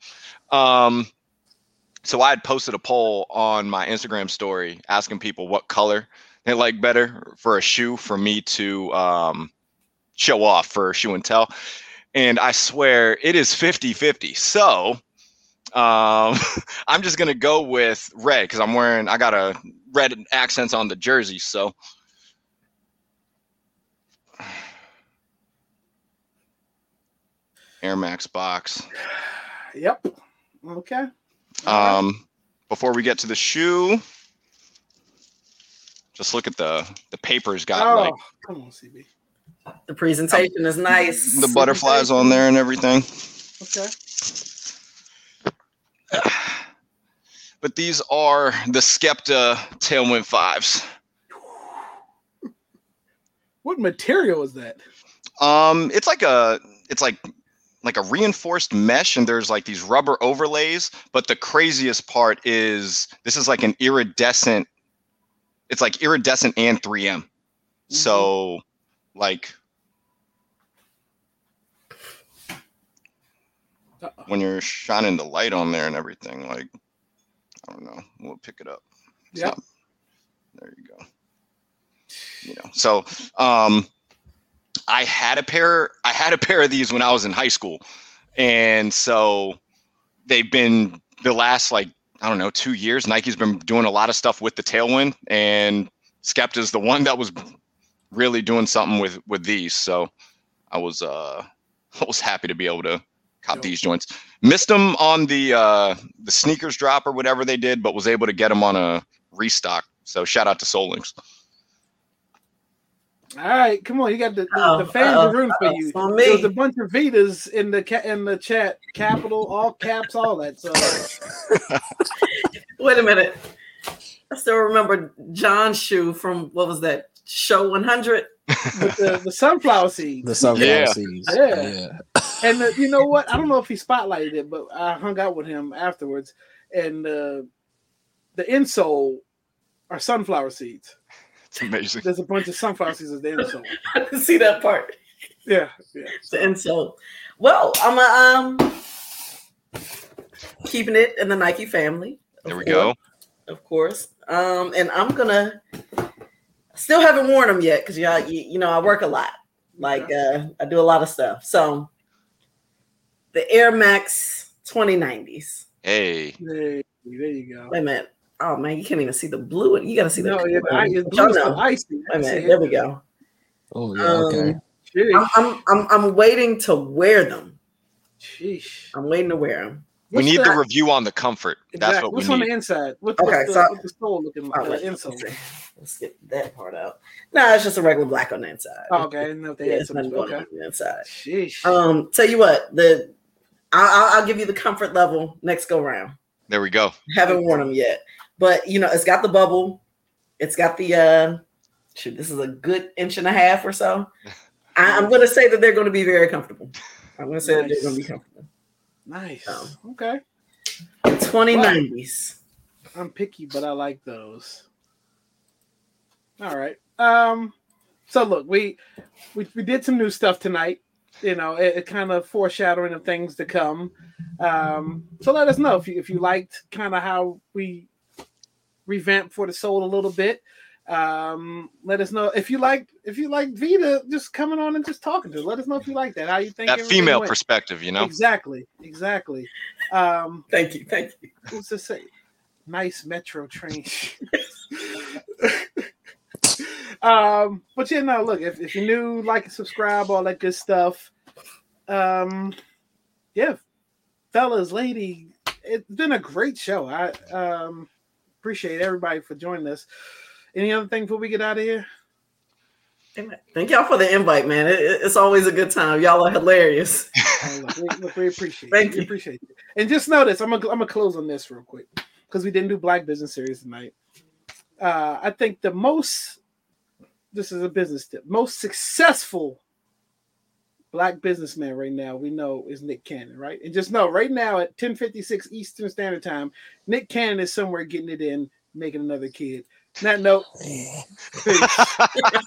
Um, so I had posted a poll on my Instagram story asking people what color they like better for a shoe for me to um, show off for shoe and tell. And I swear it is 50 50. So um, I'm just going to go with red because I'm wearing, I got a red accents on the jersey. So Air Max box. Yep. Okay. All right. Um, before we get to the shoe, just look at the the papers got oh, like come on, CB. The presentation is nice. the butterflies on there and everything. Okay. But these are the Skepta Tailwind fives. What material is that? Um, it's like a it's like like a reinforced mesh, and there's like these rubber overlays. But the craziest part is this is like an iridescent. It's like iridescent and 3M. So, like when you're shining the light on there and everything, like I don't know, we'll pick it up. Yeah. Not- There you go. You know, so um, I had a pair. I had a pair of these when I was in high school, and so they've been the last like I don't know two years. Nike's been doing a lot of stuff with the Tailwind, and Skepta's the one that was really doing something with with these. So I was uh I was happy to be able to cop Yep. these joints. Missed them on the uh the sneakers drop or whatever they did, but was able to get them on a restock. So shout out to Soul Links. All right, come on. You got the, the, Uh-oh, the uh, fans uh-oh, are rooting for uh-oh, you. it's on There was a bunch of Vitas in the ca- in the chat, capital, all caps, all that. So Wait a minute. I still remember John's shoe from what was that show 100? With the, the sunflower seeds. The sunflower Yeah. seeds. Yeah. yeah. And uh, you know what? I don't know if he spotlighted it, but I hung out with him afterwards, and uh, the insole are sunflower seeds. It's amazing. There's a bunch of sunflower seeds as the insole. I didn't see that part. Yeah, yeah. The insult. Well, I'm uh, um keeping it in the Nike family. There we course, go. Of course. Um, and I'm gonna still haven't worn them yet because yeah, you, you know I work a lot. Like uh, I do a lot of stuff. So the Air Max 2090s. Hey, There, there you go. Wait a minute. Oh man, you can't even see the blue. You gotta see the No, yeah, the, ice- the Y'all blue's so know. icy. Wait I a see minute. There we go. Oh yeah. Okay. Um, Sheesh. I'm, I'm I'm I'm waiting to wear them. Sheesh. I'm waiting to wear them. We need the the- review on the comfort. That's exactly. what we What's on need. the inside? What, Okay, what's, the, so- what's the sole looking like? Uh, let's, see. let's get that part out. No, it's just a regular black on the inside. Oh, okay. I didn't know they Yeah, had it's some. nothing going Okay. on the inside. Sheesh. Um, tell you what, the I'll, I'll- I'll give you the comfort level next go round. There we go. Haven't worn them yet, but you know it's got the bubble. It's got the uh, shoot. This is a good inch and a half or so. I, I'm going to say that they're going to be very comfortable. I'm going to say that they're going to be comfortable. Nice. Oh. Okay. 2090s. I'm picky, but I like those. All right. Um. So look, we we, we did some new stuff tonight. You know, it, it kind of foreshadowing of things to come. Um. So let us know if you if you liked kind of how we revamped for the soul a little bit. Um. Let us know if you like if you like Vita just coming on and just talking to. us. Let us know if you like that. How you think That female went. perspective, you know. Exactly. Exactly. Um. Thank you. Thank you. what's to say? Nice metro train. um, but yeah, no, look, if, if you're new, like and subscribe, all that good stuff. Um, yeah, fellas, lady, it's been a great show. I um appreciate everybody for joining us. Any other thing before we get out of here? Thank y'all for the invite, man. It- it- it's always a good time. Y'all are hilarious. Look, we, look, we appreciate Thank it. We you. appreciate it. And just notice, I'm gonna I'm gonna close on this real quick because we didn't do Black Business Series tonight. Uh, I think the most this is a business tip, most successful black businessman right now we know is Nick Cannon, right? And just know right now at 10:56 Eastern Standard Time, Nick Cannon is somewhere getting it in, making another kid. That note.